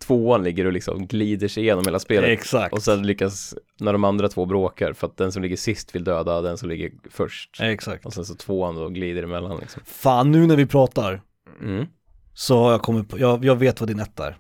tvåan ligger och liksom glider sig igenom hela spelet. Exakt. Och sen lyckas, när de andra två bråkar, för att den som ligger sist vill döda den som ligger först. Exakt. Och sen så tvåan då glider emellan liksom. Fan, nu när vi pratar Mm. så har jag kommit på, jag, jag vet vad din etta är.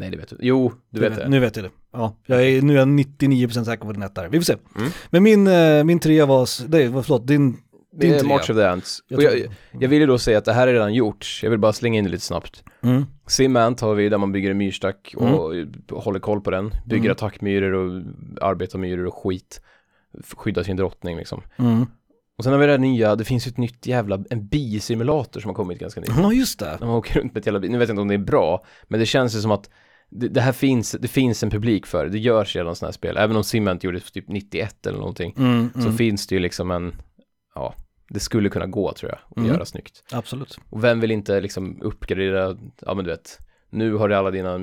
Nej det vet du. Jo, du vet det. Nu vet jag det. Ja, jag är, nu är jag 99% säker på din etta är. Vi får se. Mm. Men min, eh, min trea var, det var, förlåt, din, Det din är trea. March of the Ants. Jag jag, jag vill ju då säga att det här är redan gjort. Jag vill bara slänga in det lite snabbt. Mm. Simant har vi där man bygger en myrstack och håller koll på den. Bygger Mm. attackmyror och arbetarmyror och skit. Skyddar sin drottning liksom. Mm. Och sen har vi det här nya, det finns ju ett nytt jävla, en bisimulator som har kommit ganska nytt. Ja, just det. Man åker runt med ett jävla nu vet jag inte om det är bra, men det känns ju som att det, det här finns, det finns en publik för det, det görs redan sådana här spel, även om Cement gjorde det typ 91 eller någonting, Mm, så mm. finns det ju liksom en, ja, det skulle kunna gå tror jag, att Mm. göra snyggt. Absolut. Och vem vill inte liksom uppgradera, ja men du vet, nu har du alla dina,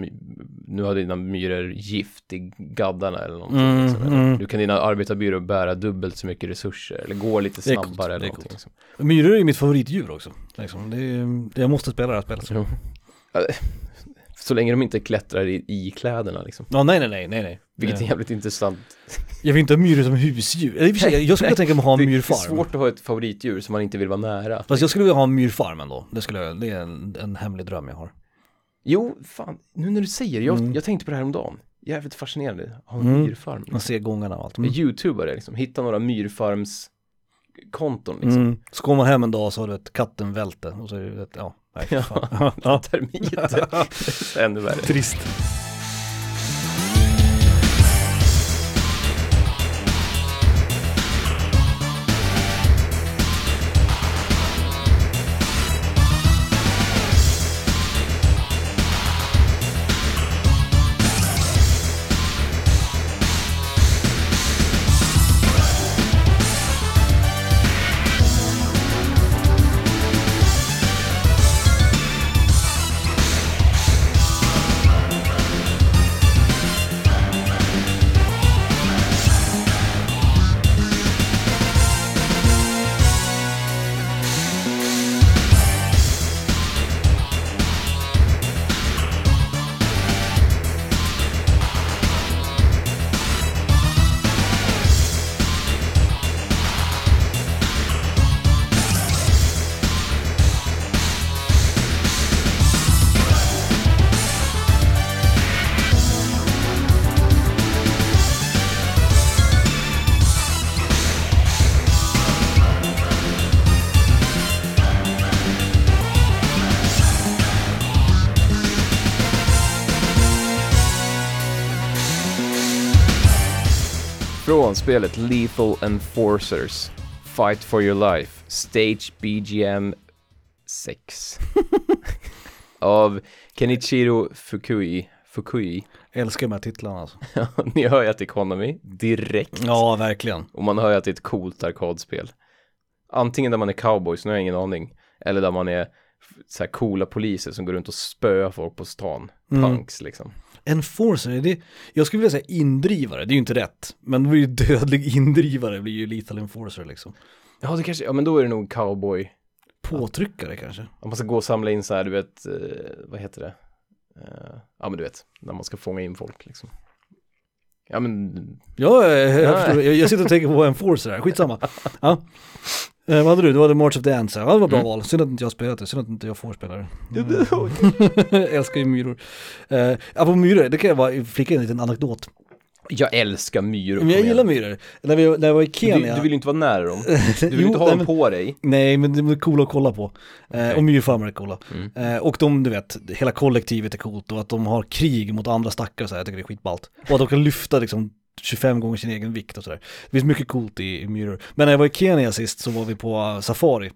nu har dina myror gift i gaddarna eller någonting. Mm, liksom. mm. Nu kan dina arbetarbyråer bära dubbelt så mycket resurser, eller gå lite är coolt, snabbare eller någonting. Liksom. Myror är ju mitt favoritdjur också. Liksom. Det är, jag måste spela det här spelet. Ja, Så länge de inte klättrar i, i kläderna liksom. Ja, nej, nej, nej, nej, nej. Vilket är Det- jävligt intressant. Jag vill inte ha myror som husdjur. Eller i och för sig, jag skulle tänka mig att ha en Det är myrfarm. svårt att ha ett favoritdjur som man inte vill vara nära. Fast jag skulle vilja ha en myrfarm ändå. Det, skulle jag, det är en, en hemlig dröm jag har. Jo, fan, nu när du säger det, jag, Mm. jag tänkte på det här om dagen. Jävligt fascinerande, ha en Mm. myrfarm. Man ser gångarna och allt. Mm. Youtubare liksom, hitta några myrfarmskonton liksom. Mm. Så kommer man hem en dag så har du ett katten välte och så är det ja, nej, Ja. ja. Termiter, ännu värre. Trist. Från spelet Lethal Enforcers, Fight for your life, Stage BGM 6. Av Kenichiro Fukui. Fukui. Älskar de här titlarna alltså. Ni hör ju att det är Konami direkt. Ja, verkligen. Och man hör ju att det är ett coolt arkadspel. Antingen där man är cowboys, nu har jag ingen aning. Eller där man är så här coola poliser som går runt och spöar folk på stan. Mm. Punks liksom. Enforcer, är det, jag skulle vilja säga indrivare, det är ju inte rätt. Men det blir ju dödlig indrivare, blir ju lethal enforcer liksom. Ja, det kanske, ja men då är det nog cowboy. Påtryckare kanske? Om man ska gå och samla in så här, du vet, eh, vad heter det? Eh, ja men du vet, när man ska fånga in folk liksom. Ja men, Ja, jag, jag, jag sitter och tänker på Enforcer här, skitsamma. Ja. Eh, vad hade du? Du hade March of the Ants. Ja, det var bra Mm. val. Synd att inte jag spelat det, synd att inte jag får spela det. Mm. Älskar ju myror. Eh, apropå myror, det kan jag bara flika in en liten anekdot. jag älskar myror. Men jag gillar myror. När, vi, när jag var i Du, Kenya. du vill ju inte vara nära dem. Du vill Jo, inte ha nej, dem på dig. Nej, men de är coola att kolla på. Eh, Okej. Och myrfarmar är coola. Mm. Eh, och de, du vet, hela kollektivet är coolt och att de har krig mot andra stackare så här, jag tycker det är skitballt. Och att de kan lyfta liksom 25 gånger sin egen vikt och sådär. Det finns mycket coolt i, i myror. Men när jag var i Kenya sist så var vi på eh, safari.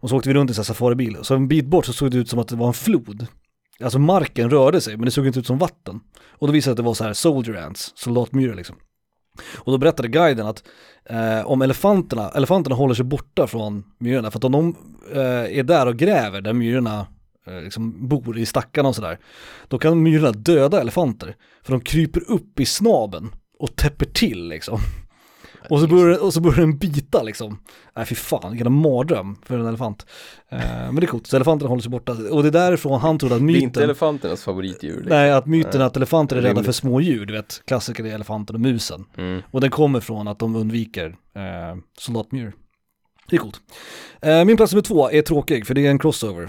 Och så åkte vi runt i en sån här safaribil. Så en bit bort så såg det ut som att det var en flod. Alltså marken rörde sig men det såg inte ut som vatten. Och då visade det att det var så här soldier ants, soldatmyror liksom. Och då berättade guiden att eh, om elefanterna, elefanterna håller sig borta från myrorna för att om de eh, är där och gräver där myrorna eh, liksom bor i stackarna och sådär, då kan myrorna döda elefanter. För de kryper upp i snaben och täpper till liksom. Och så börjar, och så börjar den bita liksom. Nej fy fan, vilken mardröm för en elefant. Eh, men det är coolt, så elefanterna håller sig borta. Och det är därifrån han trodde att Det är myten... inte elefanternas favoritdjur. liksom. Nej, att myten att elefanter är rädda för små djur, du vet, klassiker är elefanten och musen. Mm. Och den kommer från att de undviker eh, soldatmyror. Det är coolt. Eh, min plats nummer två är tråkig, för det är en crossover.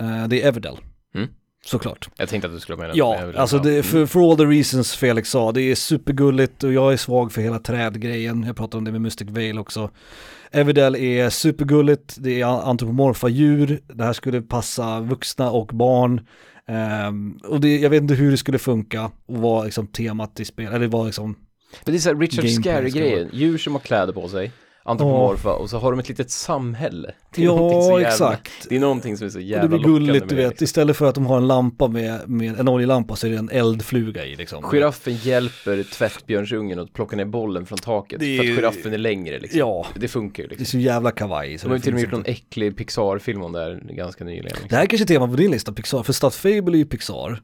Eh, det är Everdell. Mm. Såklart. Jag tänkte att du skulle den. Ja, alltså det, för, for all the reasons Felix sa, det är supergulligt och jag är svag för hela trädgrejen. Jag pratade om det med Mystic Veil också. Everdell är supergulligt, det är antropomorfa djur, det här skulle passa vuxna och barn. Ehm, och det, jag vet inte hur det skulle funka och vad liksom temat i spel, eller vad liksom Men det är så här Richard Scary-grejen. Djur som har kläder på sig, antropomorfa och så har de ett litet samhälle. Det är Ja, jävla- exakt. Det är någonting som är så Och jävla det blir gulligt, du vet. liksom. Istället för att de har en lampa med, med en oljelampa så är det en eldfluga i liksom. Giraffen hjälper tvättbjörnsungen att plocka ner bollen från taket är för att giraffen är längre liksom. Ja, Det funkar ju det är liksom. så jävla kawaii. Så De har ju till och med gjort någon äcklig Pixar-film om det här ganska nyligen. Liksom. Det här är kanske är tema på din lista, Pixar. För Stat Fable är ju Pixar.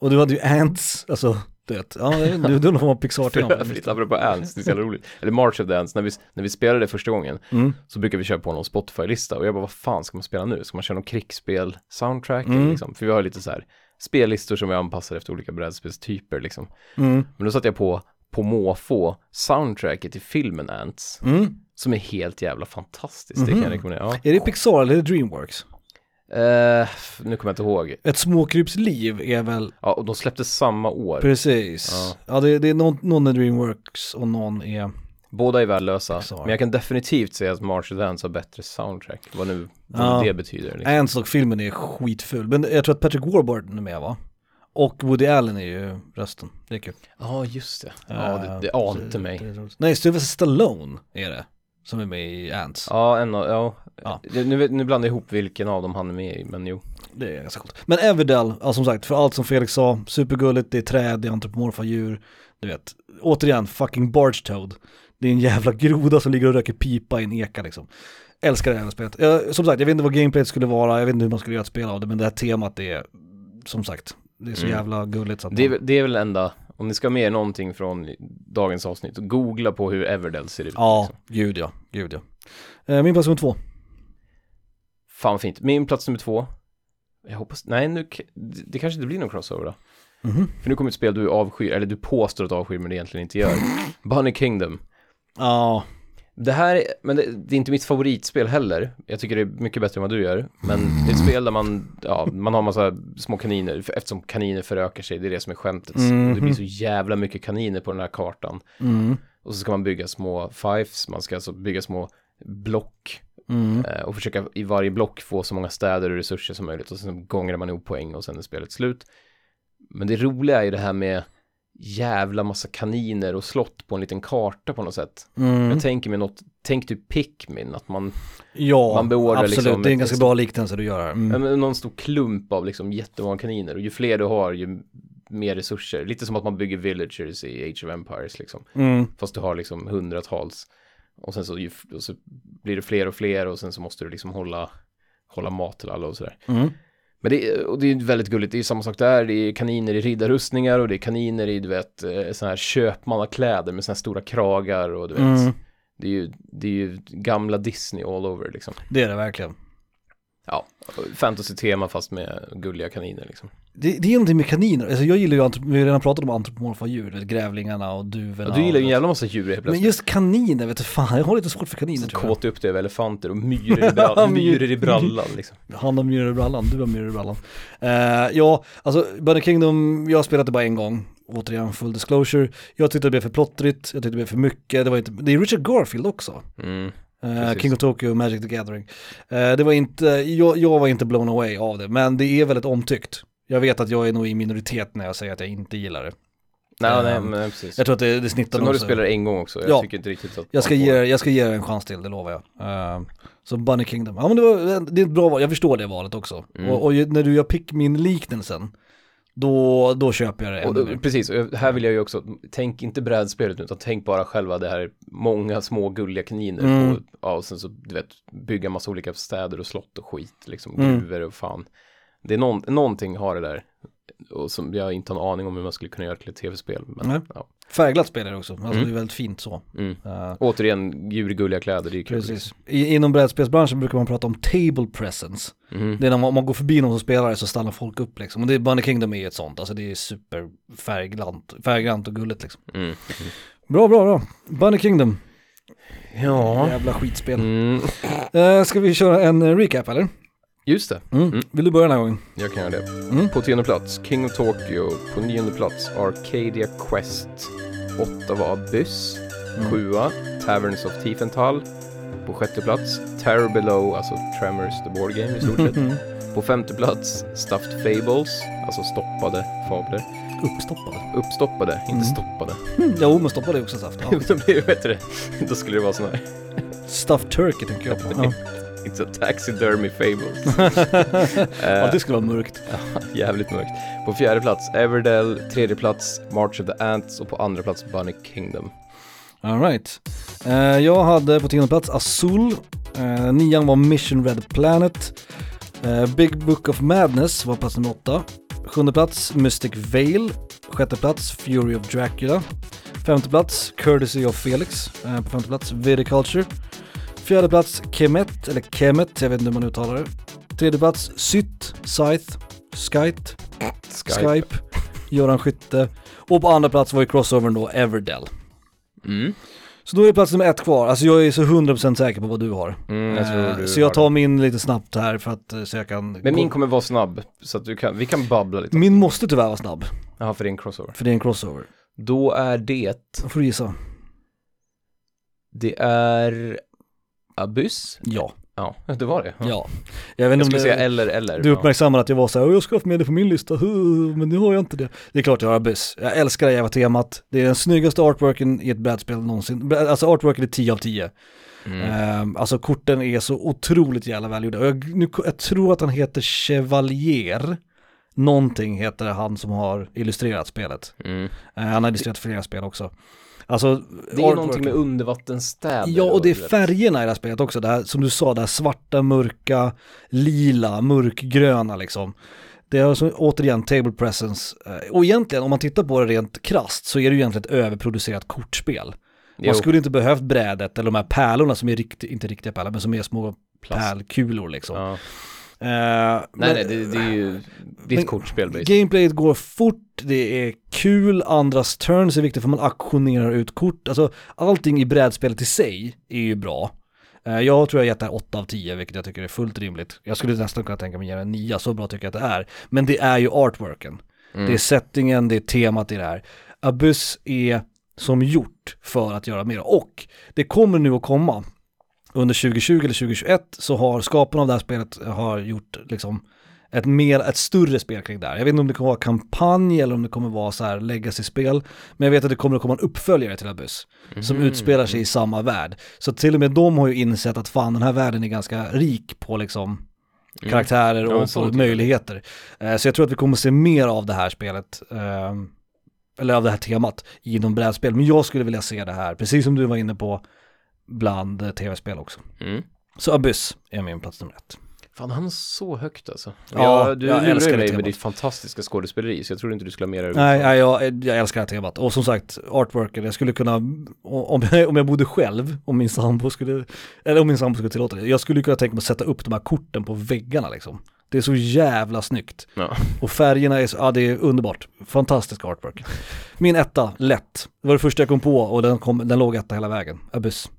Och du hade ju Ants, alltså, du vet. Ja, du, du undrar vad Pixar tema. övrigt, apropå Ants, det är så jävla roligt. Eller March of the Ants, när vi, när vi spelade det första gången Mm. så brukar vi köra på någon Spotify-lista och jag bara, vad fan ska man spela nu? Ska man köra någon krigsspel-soundtrack? Mm. Liksom? För vi har lite så här spellistor som är anpassade efter olika brädspelstyper liksom. Mm. Men då satte jag på, på måfå, soundtracket till filmen Ants, Mm. som är helt jävla fantastiskt. Det kan jag Mhm. rekommendera. Ja. Är det Pixar eller är det Dreamworks? Eh, nu kommer jag inte ihåg. Ett småkrypsliv är väl, Ja, och de släppte samma år. precis. Ja. Ja, det, det är någon, någon är Dreamworks och någon är, Båda är värdelösa, men jag kan definitivt säga att March Ants har bättre soundtrack. Vad nu vad Ja. det betyder. Liksom. Och filmen är skitfull. Men jag tror att Patrick Warburton är med va? Och Woody Allen är ju rösten. Det är kul. Ja, just det. Ja, Eh, det, det ante mig. Nej, Sylvester Stallone är det. Som är med i Ants. Ja, en av, ja. Ja. Nu, nu blandar jag ihop vilken av dem han är med i, men jo. Det är ganska coolt. Men Everdell, ja, som sagt, för allt som Felix sa, supergulligt, det är träd, det är antropomorfa djur, du vet. Återigen, fucking Barge Toad. Det är en jävla groda som ligger och röker pipa i en eka liksom. Älskar det här spelet. Jag, som sagt, jag vet inte vad gameplayet skulle vara, jag vet inte hur man skulle göra ett spel av det, men det här temat är, som sagt, det är så Mm. jävla gulligt så att Det är, man, det är väl enda, om ni ska med någonting från dagens avsnitt, googla på hur Everdell ser ut. Ja, Liksom. gud ja, gud ja. Eh, min plats nummer två. Fan fint. Min plats nummer två. Jag hoppas, nej nu, det, kanske inte blir någon crossover då. Mhm. För nu kommer ett spel du avskyr, eller du påstår att du avskyr men det egentligen inte gör. Bunny Kingdom. Ja, Det här, är- men det, det är inte mitt favoritspel heller. Jag tycker det är mycket bättre än vad du gör. Men det är ett spel där man, ja, man har massa små kaniner, eftersom kaniner förökar sig, det är det som är skämtet. Och det blir så jävla mycket kaniner på den här kartan. mm. Och så ska man bygga små fives, man ska alltså bygga små block Mm. eh, och försöka i varje block få så många städer och resurser som möjligt och sen gångrar man ihop poäng och sen är spelet slut. Men det roliga är ju det här med jävla massa kaniner och slott på en liten karta på något sätt. Mm. Jag tänker mig något, tänk typ Pikmin, att man, Ja, man beordrar absolut, liksom det är en ganska bra liknelse du gör. Mm. någon stor klump av liksom jättemånga kaniner och ju fler du har ju mer resurser. Lite som att man bygger villagers i Age of Empires liksom. Mm. Fast du har liksom hundratals. Och sen så, ju, och så blir det fler och fler och sen så måste du liksom hålla, hålla mat till alla och sådär. Mm. Men det, är- och det är väldigt gulligt, det är ju samma sak där, det är kaniner i riddarrustningar och det är kaniner i, du vet, eh, sådana här köpmannakläder med sådana här stora kragar och du vet, Mm. det är ju, det är ju gamla Disney all over liksom. Det är det verkligen. Ja, fantasy-tema fast med gulliga kaniner liksom. Det, det är någonting med kaniner, alltså jag gillar ju, antrop- vi har redan pratat om antropomorfa djur, grävlingarna och duvorna. Ja, du gillar ju en jävla massa djur helt Men plötsligt. just kaniner, vet du fan, jag har lite svårt för kaniner Så tror jag. kåt upp det över elefanter och myror i, brall- myror i brallan liksom. Han har myror i brallan, du har myror i brallan. Eh, ja, alltså Bunny Kingdom, jag har spelat det bara en gång. Återigen, full disclosure. Jag tyckte det blev för plottrigt, jag tyckte det blev för mycket. Det var inte, det är Richard Garfield också. Mm. Eh, Precis. King of Tokyo, Magic the Gathering. Eh, det var inte, jag, jag var inte blown away av det, men det är väldigt omtyckt. Jag vet att jag är nog i minoritet när jag säger att jag inte gillar det. Nej, nej, Ehm, men precis. Jag tror att det, det snittar Sen har du spelat en gång också, jag Ja. tycker inte riktigt att Jag ska, ge, jag ska ge en chans till, det lovar jag. Eh, så Bunny Kingdom, ja men det, var, det är ett bra val, jag förstår det valet också. Mm. Och, och när du gör Pikmin-liknelsen, då, då köper jag det Och, precis, och här vill jag ju också, tänk inte brädspelet utan tänk bara själva det här många små gulliga kaniner Mm. och, ja, och sen så du vet bygga massa olika städer och slott och skit liksom, Mm. gruvor och fan. Det är någon, någonting har det där och som jag inte har en aning om hur man skulle kunna göra till ett tv-spel. Men, ja. Färgglatt spel är det också, alltså Mm. det är väldigt fint så. mm. Eh, Återigen, djur i gulliga kläder, det är ju kul. precis. I, inom brädspelsbranschen brukar man prata om table presence. Mhm. Det är när man, om man går förbi någon som spelare så stannar folk upp liksom. Och det är Bunny Kingdom är ju ett sånt, alltså det är super färgglant, färggrannt och gulligt liksom. Mm. Bra, bra, bra. Bunny Kingdom, Ja. jävla skitspel. Mm. Eh, ska vi köra en recap eller? Just det, Mm. Mm. Vill du börja den här gången? jag kan göra det. Mm. På tionde plats, King of Tokyo. På nionde plats, Arcadia Quest. Åtta var Abyss. Mm. Sjua, Taverns of Tiefenthal. På sjätte plats, Terror Below, alltså Tremors the Board Game i stort sett. Mm. På femte plats, Stuffed Fables, alltså stoppade fabler. Uppstoppade. Uppstoppade, Mm. inte stoppade. Mm. Jo, men stoppade är också saft. Ja. Då blir det bättre. Då skulle det vara sån här, Stuffed turkey tänker jag på. Ja. It's a taxidermy fables. ja, Eh, det skulle vara mörkt. Jävligt mörkt. På fjärde plats Everdell, tredje plats March of the Ants och på andra plats Bunny Kingdom. Alright. Uh, jag hade på tionde plats Azul. Uh, nian var Mission Red Planet. Eh, Big Book of Madness var plats nummer åtta. Sjunde plats Mystic Veil. Sjätte plats Fury of Dracula. Femte plats Courtesy of Felix. Eh, på femte plats Viticulture. Fjärde plats Kemet, eller Kemet, jag vet inte hur man uttalar det. Tredje plats Sytt, Scythe, Skyte, Skype. Skype, Göran Skytte. Och på andra plats var ju crossovern då Everdell. Mm. Så då är det plats nummer ett kvar. Alltså jag är så 100% säker på vad du har. Mm, jag tror Eh, du så jag tar min lite snabbt här för att eh, så jag kan... Men min kommer vara snabb, så att du kan, vi kan babbla lite. min måste tyvärr vara snabb, Jaha, för det är en crossover. för det är en crossover. Då är det, Då får du gissa. det är Abyss? Ja. Ja, det var det. Ja. Jag vet Jag inte om skulle säga det, eller, eller. du uppmärksammade att jag var så här, "Åh, jag ska ha med det på min lista, men nu har jag inte det. Det är klart jag har Abyss. Jag älskar det jävla temat. Det är den snyggaste artworken i ett brädspel någonsin. Alltså artworken är 10 av 10. ja. mm. Ehm, alltså korten är så otroligt jävla välgjorda. Jag, nu, jag tror att han heter Chevalier. Någonting heter han som har illustrerat spelet. Mm. Eh, han har illustrerat flera spel också. Alltså, Det är artwork- någonting med undervattensstäder. Ja, och det är färgerna i det här spelet också. Det här, som du sa, det här svarta, mörka, lila, mörkgröna liksom. Det är alltså återigen table presence. Eh, Och egentligen, om man tittar på det rent krasst, så är det ju egentligen ett överproducerat kortspel. Man Jo, skulle inte behövt brädet eller de här pärlorna som är riktigt, inte riktiga pärlor, men som är små plast. pärlkulor liksom. Ja. Eh, Nej, men- nej, det, det är ju, ett kortspel. Gameplayet går fort, det är kul, andras turns är viktigt för man aktionerar ut kort. Alltså allting i brädspelet i sig är ju bra. Eh, Jag tror jag gett det här 8 av 10, vilket jag tycker är fullt rimligt. Jag skulle nästan kunna tänka mig ge en 9, så bra tycker jag att det är. Men det är ju artworken. Mm. Det är settingen, det är temat i det här. Abyss är som gjort för att göra mer. Och det kommer nu att komma. Under 2020 eller 2021 så har skaparna av det här spelet har gjort liksom ett, mer, ett större spel kring det här. Jag vet inte om det kommer vara kampanj eller om det kommer vara så här legacy-spel. Men jag vet att det kommer att komma en uppföljare till Abyss. Som Mhm. utspelar sig i samma värld. Så till och med de har ju insett att fan den här världen är ganska rik på liksom Mm. karaktärer Ja, men och tycker jag. möjligheter. Eh, Så jag tror att vi kommer se mer av det här spelet, eh, eller av det här temat inom brädspel. Men jag skulle vilja se det här, precis som du var inne på, bland eh, tv-spel också. Mm. Så Abyss är min plats nummer ett. Fan, han är så högt alltså. Ja, jag, du jag lurar älskar ju det mig temat. med ditt fantastiska skådespeleri, så jag trodde inte du skulle ha mer att Nej, nej jag, jag älskar det här temat. Och som sagt, artworken, jag skulle kunna, om jag, om jag bodde själv, om min sambo skulle, eller om min sambo skulle tillåta det, jag skulle kunna tänka mig att sätta upp de här korten på väggarna liksom. Det är så jävla snyggt. Ja. Och färgerna är så, ja det är underbart. Fantastisk artwork. Min etta, lätt. Det var det första jag kom på och den, kom, den låg etta hela vägen. Abyss.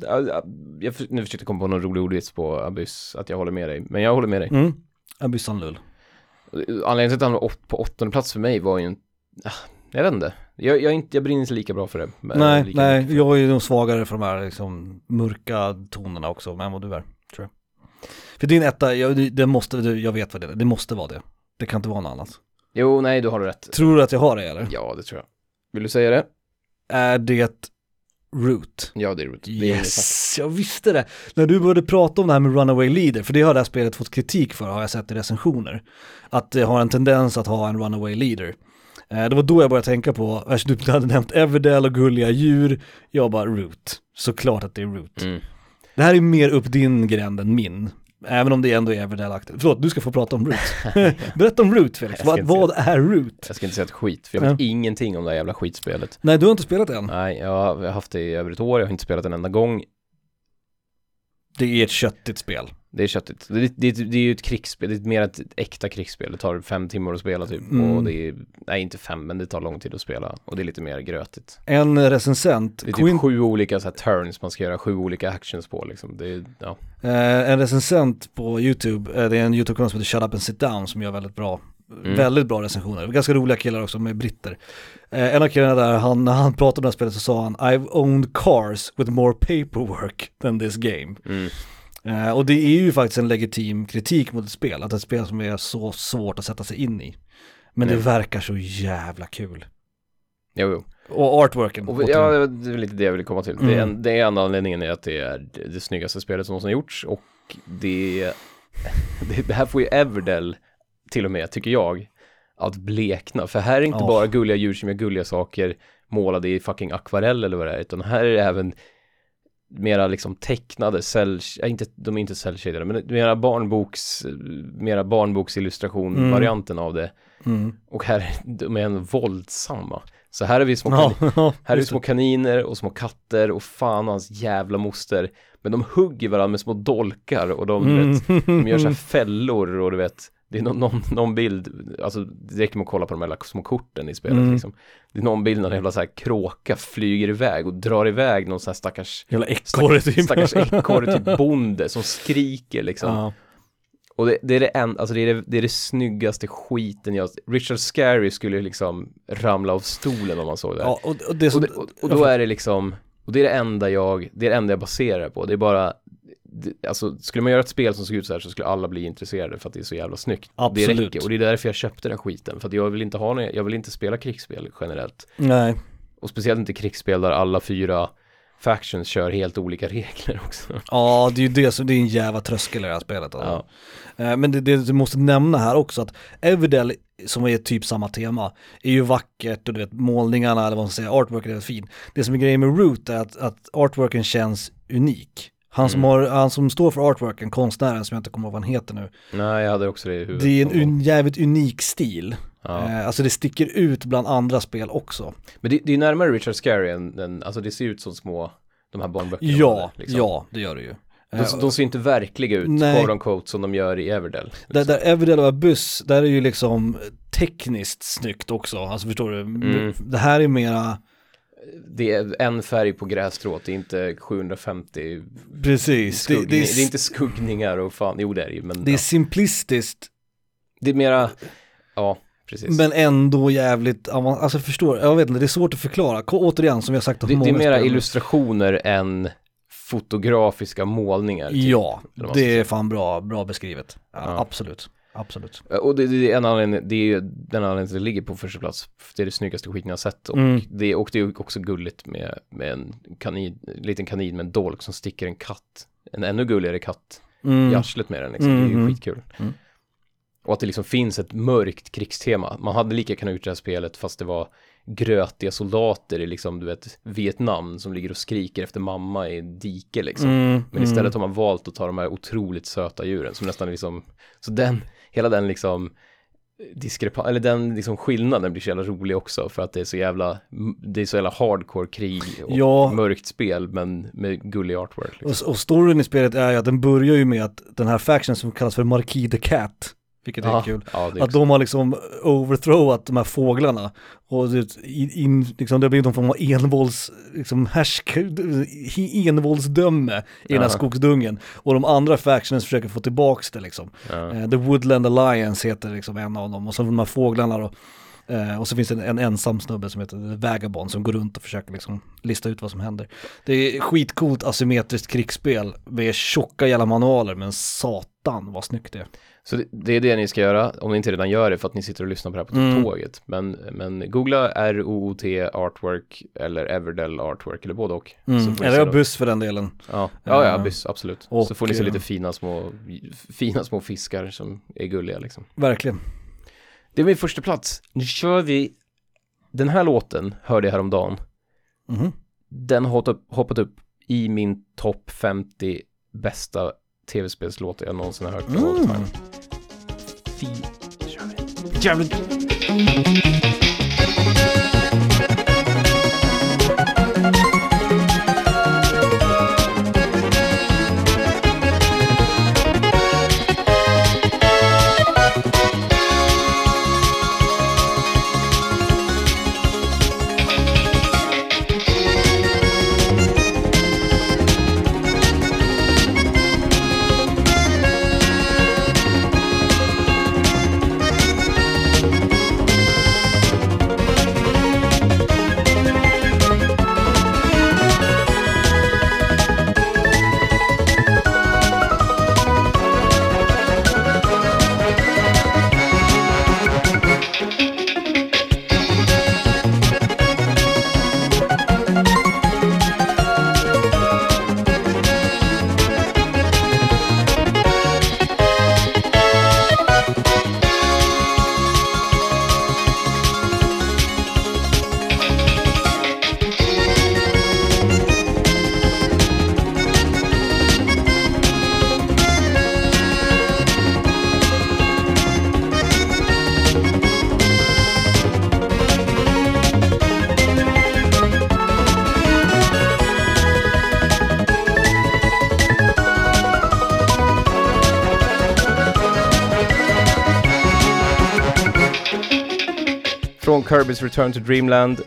Ja, jag nu försökte komma på någon rolig ordvits på Abyss, att jag håller med dig. Men jag håller med dig. Mm. Abyssan lull. Anledningen till att han var på åttonde plats för mig var ju ah, jag vet inte. Jag, jag, är inte, jag brinner inte lika bra för det. men Nej, nej, jag är nog svagare för de här liksom mörka tonerna också än vad du är, tror jag. För din etta, jag, det måste, jag vet vad det är, det måste vara det. Det kan inte vara något annat. Jo, nej, du har rätt. Tror du att jag har det eller? Ja, det tror jag. Vill du säga det? Är det Root? Ja, det är roligt. Det är. Yes, jag visste det. När du började prata om det här med Runaway Leader, för det har det här spelet fått kritik för har jag sett i recensioner. Att det har en tendens att ha en Runaway Leader. Eh, Det var då jag började tänka på, eftersom du hade nämnt Everdell och gulliga djur, jag bara Root. Såklart att det är Root. Mm. Det här är mer upp din gränd än min. Även om det ändå är Everdell-aktigt. Förlåt, du ska få prata om Root. Berätta om Root Felix, vad, vad är Root? Jag ska inte säga ett skit, för jag vet ingenting om det här jävla skitspelet. Nej, du har inte spelat det än. Nej, jag har haft det i över ett år, jag har inte spelat en enda gång. Det är ett köttigt spel. Det är köttigt. Det är, det, är, det är ju ett krigsspel, det är mer ett äkta krigsspel. Det tar fem timmar att spela typ. Mm. Och det är, nej inte fem, men det tar lång tid att spela. Och det är lite mer grötigt. En recensent, Det är typ Quint- sju olika så här, turns man ska göra, sju olika actions på liksom. Det är, ja. Eh, en recensent på YouTube, eh, det är en YouTube-kanal som heter Shut Up and Sit Down som gör väldigt bra, Mm. väldigt bra recensioner. Ganska roliga killar också med britter. Eh, en av killarna där, han, när han pratade om det här spelet så sa han I've owned cars with more paperwork than this game. Mm. Eh, och det är ju faktiskt en legitim kritik mot ett spel, att ett spel som är så svårt att sätta sig in i. Men det Mm. verkar så jävla kul. Jo, jo. Och artworken. Och, ja, det var lite det jag ville komma till. Det, är Mm. en, det är en anledningen är att det är det, det snyggaste spelet som någonsin har gjorts. Och det, det, det här får ju Everdell till och med, tycker jag, att blekna. För här är inte Ja. bara gulliga djur som gör gulliga saker målade i fucking akvarell eller vad det är, utan här är det även mera liksom tecknade, cell, äh, inte, de är inte cellshadade, men mera barnboks, mera barnboksillustration Mm. varianten av det. Mm. Och här, är de är en våldsamma. Så här är vi små, Ja, här är små kaniner och små katter och fan och hans jävla moster. Men de hugger varandra med små dolkar och de, det. vet, de gör så här fällor och du vet, det är någon, någon, någon bild, alltså det räcker med att kolla på de här små korten i spelet Mm. liksom. Det är någon bild när en jävla så här kråka flyger iväg och drar iväg någon sån här stackars, Jävla ekorre typ. stackars ekorre, typ bonde som skriker liksom. Ja. Och det, det är det en, alltså det är det, det är det snyggaste skiten jag, Richard Scarry skulle liksom ramla av stolen om man såg det. här. Ja, och, och det som, och, och, och då är det liksom, och det är det enda jag, det är det enda jag baserar på. Det är bara, alltså skulle man göra ett spel som såg ut så här så skulle alla bli intresserade för att det är så jävla snyggt. Absolut. Det räcker, och det är därför jag köpte den skiten. För att jag vill inte ha någon, jag vill inte spela krigsspel generellt. nej, Och speciellt inte krigsspel där alla fyra factions kör helt olika regler också. ja det är ju det som, det är en jävla tröskel i det här spelet. Alltså. Ja. Eh, Men det, det du måste nämna här också att Everdell, som är typ samma tema, är ju vackert och du vet målningarna eller vad man säga, artworken är fin. Det som är grejen med Root är att, att artworken känns unik. Han som, Mm. har, han som står för artworken, konstnären som jag inte kommer ihåg vad han heter nu, Nej, jag hade också det i huvudet. det är en un, jävligt unik stil. ja. Eh, Alltså det sticker ut bland andra spel också. Men det, det är närmare Richard Scarry än, än, alltså det ser ut som små, de här barnböckerna. Ja, liksom. ja det gör det ju. Eh, De, de ser inte verkliga ut, Nej. quote unquote, som de gör i Everdell. Där, där Everdell och Abyss, där är ju liksom tekniskt snyggt också, alltså förstår du? Mm. Det här är mera, Det är en färg på grässtrået, det är inte 750 precis, det, det, det, är är, inte skuggningar och fan, jo det är det ju, men det är ja. simplistiskt det är mera, ja, precis. men ändå jävligt, alltså förstår, jag vet inte, det är svårt att förklara. Återigen, som jag sagt det, det många är mera spel. illustrationer än fotografiska målningar. typ. Ja, det är fan bra, bra beskrivet. Ja, Ja. Absolut, absolut. Och det, det är en anledning, det är ju den anledningen det ligger på första plats. Det är det snyggaste skiten jag har sett. Och, Mm. det, och det är också gulligt med, med en kanin, en liten kanin med en dolk som sticker en katt. En ännu gulligare katt Mm. i arslet med den liksom. Det är ju Mhm. skitkul. Mm. Och att det liksom finns ett mörkt krigstema. Man hade lika kunnat gjort det här spelet fast det var grötiga soldater i liksom, du vet, Vietnam som ligger och skriker efter mamma i dike liksom. Mm, Men istället har man valt att ta de här otroligt söta djuren som nästan liksom, så den, hela den liksom diskrepan, eller den liksom skillnaden blir så jävla rolig också för att det är så jävla, det är så jävla hardcore krig och Ja. mörkt spel men med gullig artwork. Liksom. Och, och storyn i spelet är ju att den börjar ju med att den här faction som kallas för Marquis the Cat, vilket är Ja, kul, Ja, är att de har liksom overthrowat de här fåglarna och det, in, liksom, det blir någon form av envålds, liksom härsk, envåldsdöme i den här Ja. skogsdungen och de andra factions försöker få tillbaks det liksom. ja. Eh, The Woodland Alliance heter liksom en av dem och så de här fåglarna då. Eh, och så finns det en, en ensam snubbe som heter Vagabond som går runt och försöker liksom lista ut vad som händer. Det är skitcoolt asymmetriskt krigsspel med tjocka jävla manualer men satan vad snyggt det är. Så det, det är det ni ska göra, om ni inte redan gör det för att ni sitter och lyssnar på det här på Mm. tåget. Men, men googla R-O-O-T Artwork eller Everdell Artwork eller både och. Ni Eller buss för den delen. Ja, ja, ja Eh, abyss, absolut. och, så får ni se eh, lite fina små, fina små fiskar som är gulliga liksom. Verkligen. Det är min första plats. Nu kör vi, den här låten hörde jag häromdagen. Mhm. Den har hoppat upp, hoppat upp i min topp 50 bästa tv-spelslåtar jag någonsin har hört. Mm. Nu kör vi. Jävligt Return to Dreamland.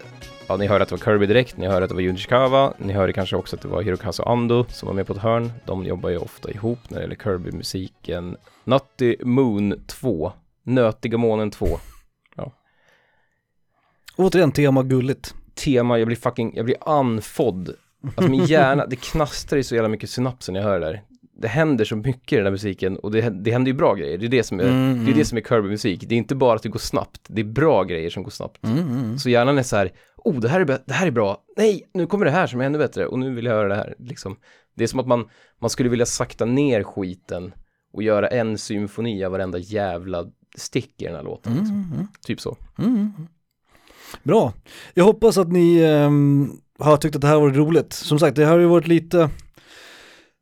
Ja, ni hörde att det var Kirby direkt, ni hörde att det var Junji Chikawa, ni hörde kanske också att det var Hirokazu Ando som var med på ett hörn. De jobbar ju ofta ihop när det gäller Kirby-musiken. Nutty Moon 2, Nötiga månen 2. Återigen tema gulligt. Tema, jag blir fucking, jag blir andfådd. Alltså min hjärna, det knastrar ju så jävla mycket synapser när jag hör det där. Det händer så mycket i den här musiken och det, det händer ju bra grejer. Det är det som är, Mm, det är, det som är Kirby-musik. Det är inte bara att det går snabbt, det är bra grejer som går snabbt. Mm, mm. Så hjärnan är så här, oh det här är, det här är bra, nej nu kommer det här som är ännu bättre och nu vill jag höra det här. Liksom. Det är som att man, man skulle vilja sakta ner skiten och göra en symfoni av varenda jävla stick i den här låten. Liksom. Mm, mm, Typ så. mm, mm. Bra. Jag hoppas att ni ehm, har tyckt att det här var roligt. Som sagt, det här har ju varit lite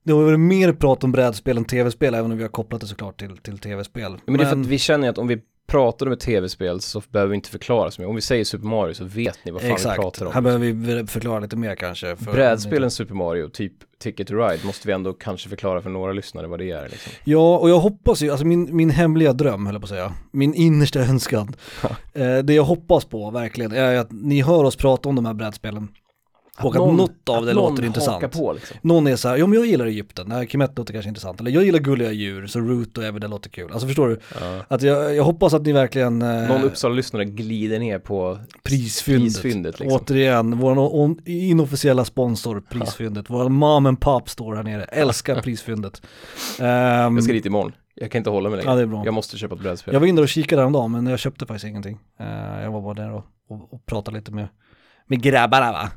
det har varit mer prat om brädspel än tv-spel, även om vi har kopplat det såklart till, till tv-spel. Men, det är för att vi känner att om vi pratar om ett tv-spel så behöver vi inte förklara så mycket. Om vi säger Super Mario så vet ni vad fan vi Exakt, pratar om. här behöver vi förklara lite mer kanske. Brädspelen Super Mario, typ Ticket to Ride, måste vi ändå kanske förklara för några lyssnare vad det är. Liksom. Ja, och jag hoppas ju, alltså min, min hemliga dröm höll jag på att säga, min innersta önskan, eh, det jag hoppas på verkligen är att ni hör oss prata om de här brädspelen och att, någon- något av det låter intressant. på liksom. Någon är så här, ja men jag gillar Egypten, nej Kemet låter kanske intressant, eller jag gillar gulliga djur, så Root och Ever det låter kul. Alltså förstår du? Ja. Att jag, jag hoppas att ni verkligen eh, Någon Uppsala-lyssnare glider ner på prisfyndet. prisfyndet liksom. Återigen, vår inofficiella sponsor, prisfyndet. Vår mom and pop står här nere, älskar prisfyndet. Ehm, Jag ska dit imorgon. Jag kan inte hålla mig längre. Ja, det är bra. Jag måste köpa ett brädspel. Jag var inne och kikade häromdagen men jag köpte faktiskt ingenting. Eh, jag var bara där och, och, och pratade lite med, med grabbarna va?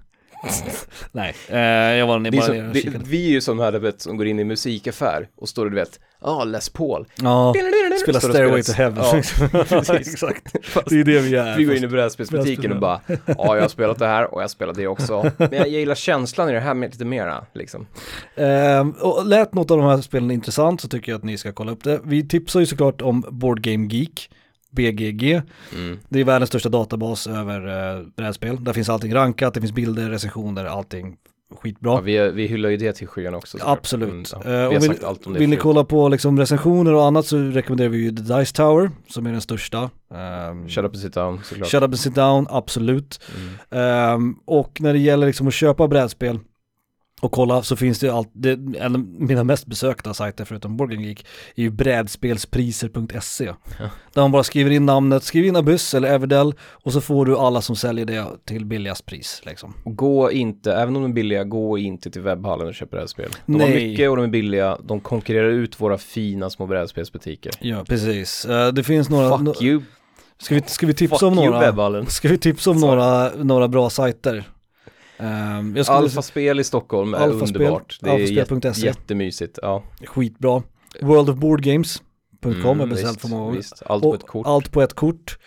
Nej, eh, jag var är bara så, nere det, vi är ju som här vet, som går in i musikaffär och står och du vet, ja ah, Les Paul. Ja, spela Stairway to spelar- Heaven. Ja. Exakt. Det är det vi är. vi går in i brädspelsbutiken och bara, ja jag har spelat det här och jag har spelat det också. Men jag gillar känslan i det här med lite mera, liksom. Ehm, och lät något av de här spelen intressant så tycker jag att ni ska kolla upp det. Vi tipsar ju såklart om Board Game Geek, BGG. Mm. Det är världens största databas över uh, brädspel. Där finns allting rankat, det finns bilder, recensioner, allting skitbra. Ja, vi, vi hyllar ju det till skyn också. Absolut. Mm, ja. Eh, Vi har och vill, allt om det vill ni kolla på liksom recensioner och annat så rekommenderar vi ju The Dice Tower som är den största. Um, Shut up and sit down, såklart. Shut up and sit down, absolut. Mm. Ehm, och när det gäller liksom att köpa brädspel och kolla så finns det ju allt, det, en av mina mest besökta sajter förutom Game Geek är ju brädspelspriser.se. Ja. Där man bara skriver in namnet, skriv in Abyss eller Everdell och så får du alla som säljer det till billigast pris liksom. Gå inte, även om de är billiga, gå inte till webbhallen och köp brädspel. De har Nej. mycket och de är billiga, de konkurrerar ut våra fina små brädspelsbutiker. Ja, precis. Eh, det finns några, no, Fuck you, ska, vi, ska vi tipsa fuck om you några? webbhallen. Ska vi tipsa om några, några bra sajter? Um, jag skulle Alfaspel i Stockholm är Alfaspel, underbart. Det är jät- alfaspel.se. jättemysigt. Ja. skitbra. Worldofboardgames.com är Mm, beställt visst, för många visst. Allt på ett kort. Allt på ett kort.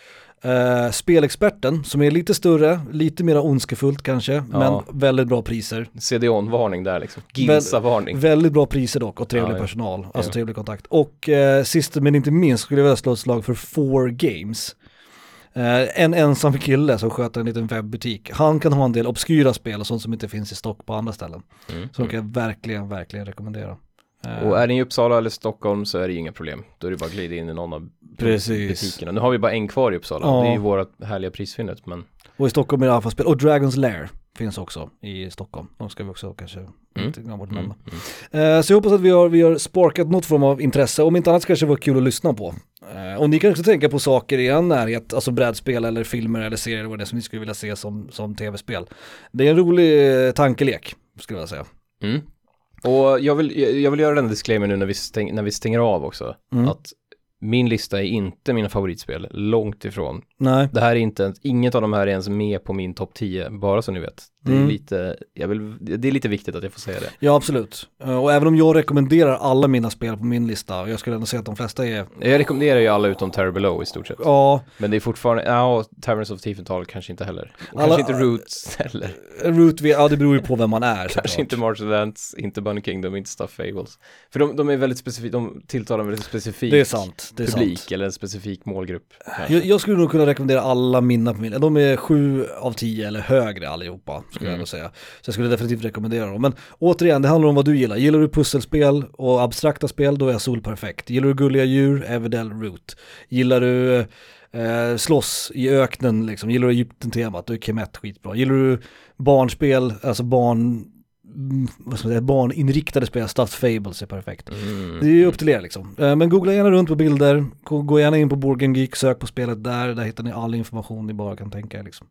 Eh, Spelexperten som är lite större, lite mer ondskefullt kanske, men väldigt bra priser. CDON-varning där liksom. Ginsa-varning. Väldigt bra priser dock och trevlig Ja, ja. personal, alltså Ja. trevlig kontakt. Och eh, sist men inte minst skulle jag vilja slå ett slag för Four Games. Eh, en ensam kille som sköter en liten webbutik. Han kan ha en del obskyra spel och sånt som inte finns i stock på andra ställen. Mm. Så de kan jag verkligen, verkligen rekommendera. Och är ni i Uppsala eller Stockholm så är det ju inga problem. Då är det bara att glida in i någon av Precis. butikerna. Nu har vi bara en kvar i Uppsala. Ja. Det är ju vårat härliga prisfyndet. Men Och i Stockholm är det alfaspel. Och Dragons Lair finns också i Stockholm. De ska vi också kanske inte glömma bort mm, mm. Så jag hoppas att vi har, vi har sparkat något form av intresse. Om inte annat så kanske det var kul att lyssna på. Eh, och ni kan också tänka på saker i er närhet, alltså brädspel eller filmer eller serier eller vad det är som ni skulle vilja se som, som tv-spel. Det är en rolig eh, tankelek, skulle jag säga. Mm. Och jag vill, jag jag vill göra den disclaimer nu när vi, stäng, när vi stänger av också. Mm. Att min lista är inte mina favoritspel, långt ifrån. Nej, Det här är inte, ens- inget av de här är ens med på min topp 10, bara så ni vet. Det är Mm. lite, jag vill, det är lite viktigt att jag får säga det. ja absolut. Eh, och även om jag rekommenderar alla mina spel på min lista, och jag skulle ändå säga att de flesta är, Jag rekommenderar ju alla utom Terror Below i stort sett. ja, Men det är fortfarande, ja, Taverns of Tiefenthal kanske inte heller. Och Alla- kanske inte Roots heller. Root, ja det beror ju på vem man är Kanske såklart. inte Martial Dance, inte Bunny Kingdom, inte Stuff Fables. För de, de är väldigt specifika, de tilltalar en väldigt specifik Det är sant, det är publik sant. eller en specifik målgrupp. Jag, jag skulle nog kunna rekommendera alla mina på min, de är sju av tio eller högre allihopa skulle jag Mm. ändå säga. Så jag skulle definitivt rekommendera dem. Men återigen, det handlar om vad du gillar. Gillar du pusselspel och abstrakta spel, då är Sol perfekt. Gillar du gulliga djur, Everdell Root. Gillar du eh, slåss i öknen, liksom. gillar du Egypten-temat, då är Kemet skitbra. Gillar du barnspel, alltså barn, mm, vad ska man säga, barninriktade spel, Stuffed Fables är perfekt. Mm. Det är ju upp till er liksom. Eh, Men googla gärna runt på bilder, gå gärna in på Game Geek, sök på spelet där, där hittar ni all information ni bara kan tänka er liksom.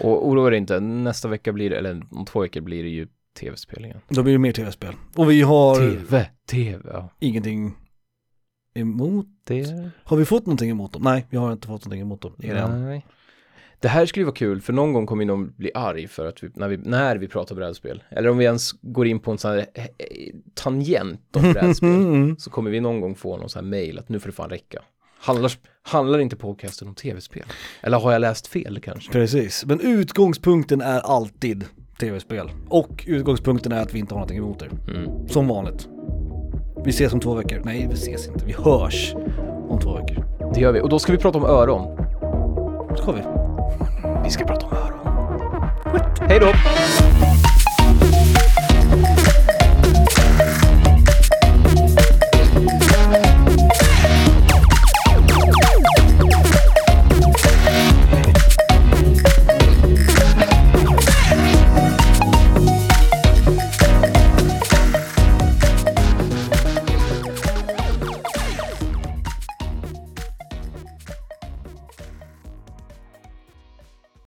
Och oroa er inte, nästa vecka blir det, eller om två veckor blir det ju tv-spel igen. Då blir det mer tv-spel. Och vi har TV, TV, ja. ingenting emot. Det... Har vi fått någonting emot dem? Nej, vi har inte fått någonting emot dem. Än. Nej. Det här skulle ju vara kul, för någon gång kommer någon bli arg för att vi, när vi, när vi pratar brädspel, eller om vi ens går in på en sån här eh, eh, tangent om brädspel, Mm. så kommer vi någon gång få någon sån här mail att nu får det fan räcka. Handlar, handlar inte podcasten om tv-spel? Eller har jag läst fel kanske? Precis, men utgångspunkten är alltid tv-spel. Och utgångspunkten är att vi inte har någonting emot er. Mm. Som vanligt. Vi ses om två veckor. Nej, vi ses inte. Vi hörs om två veckor. Det gör vi, och då ska vi prata om öron. Ska vi? Vi ska prata om öron. Hej då!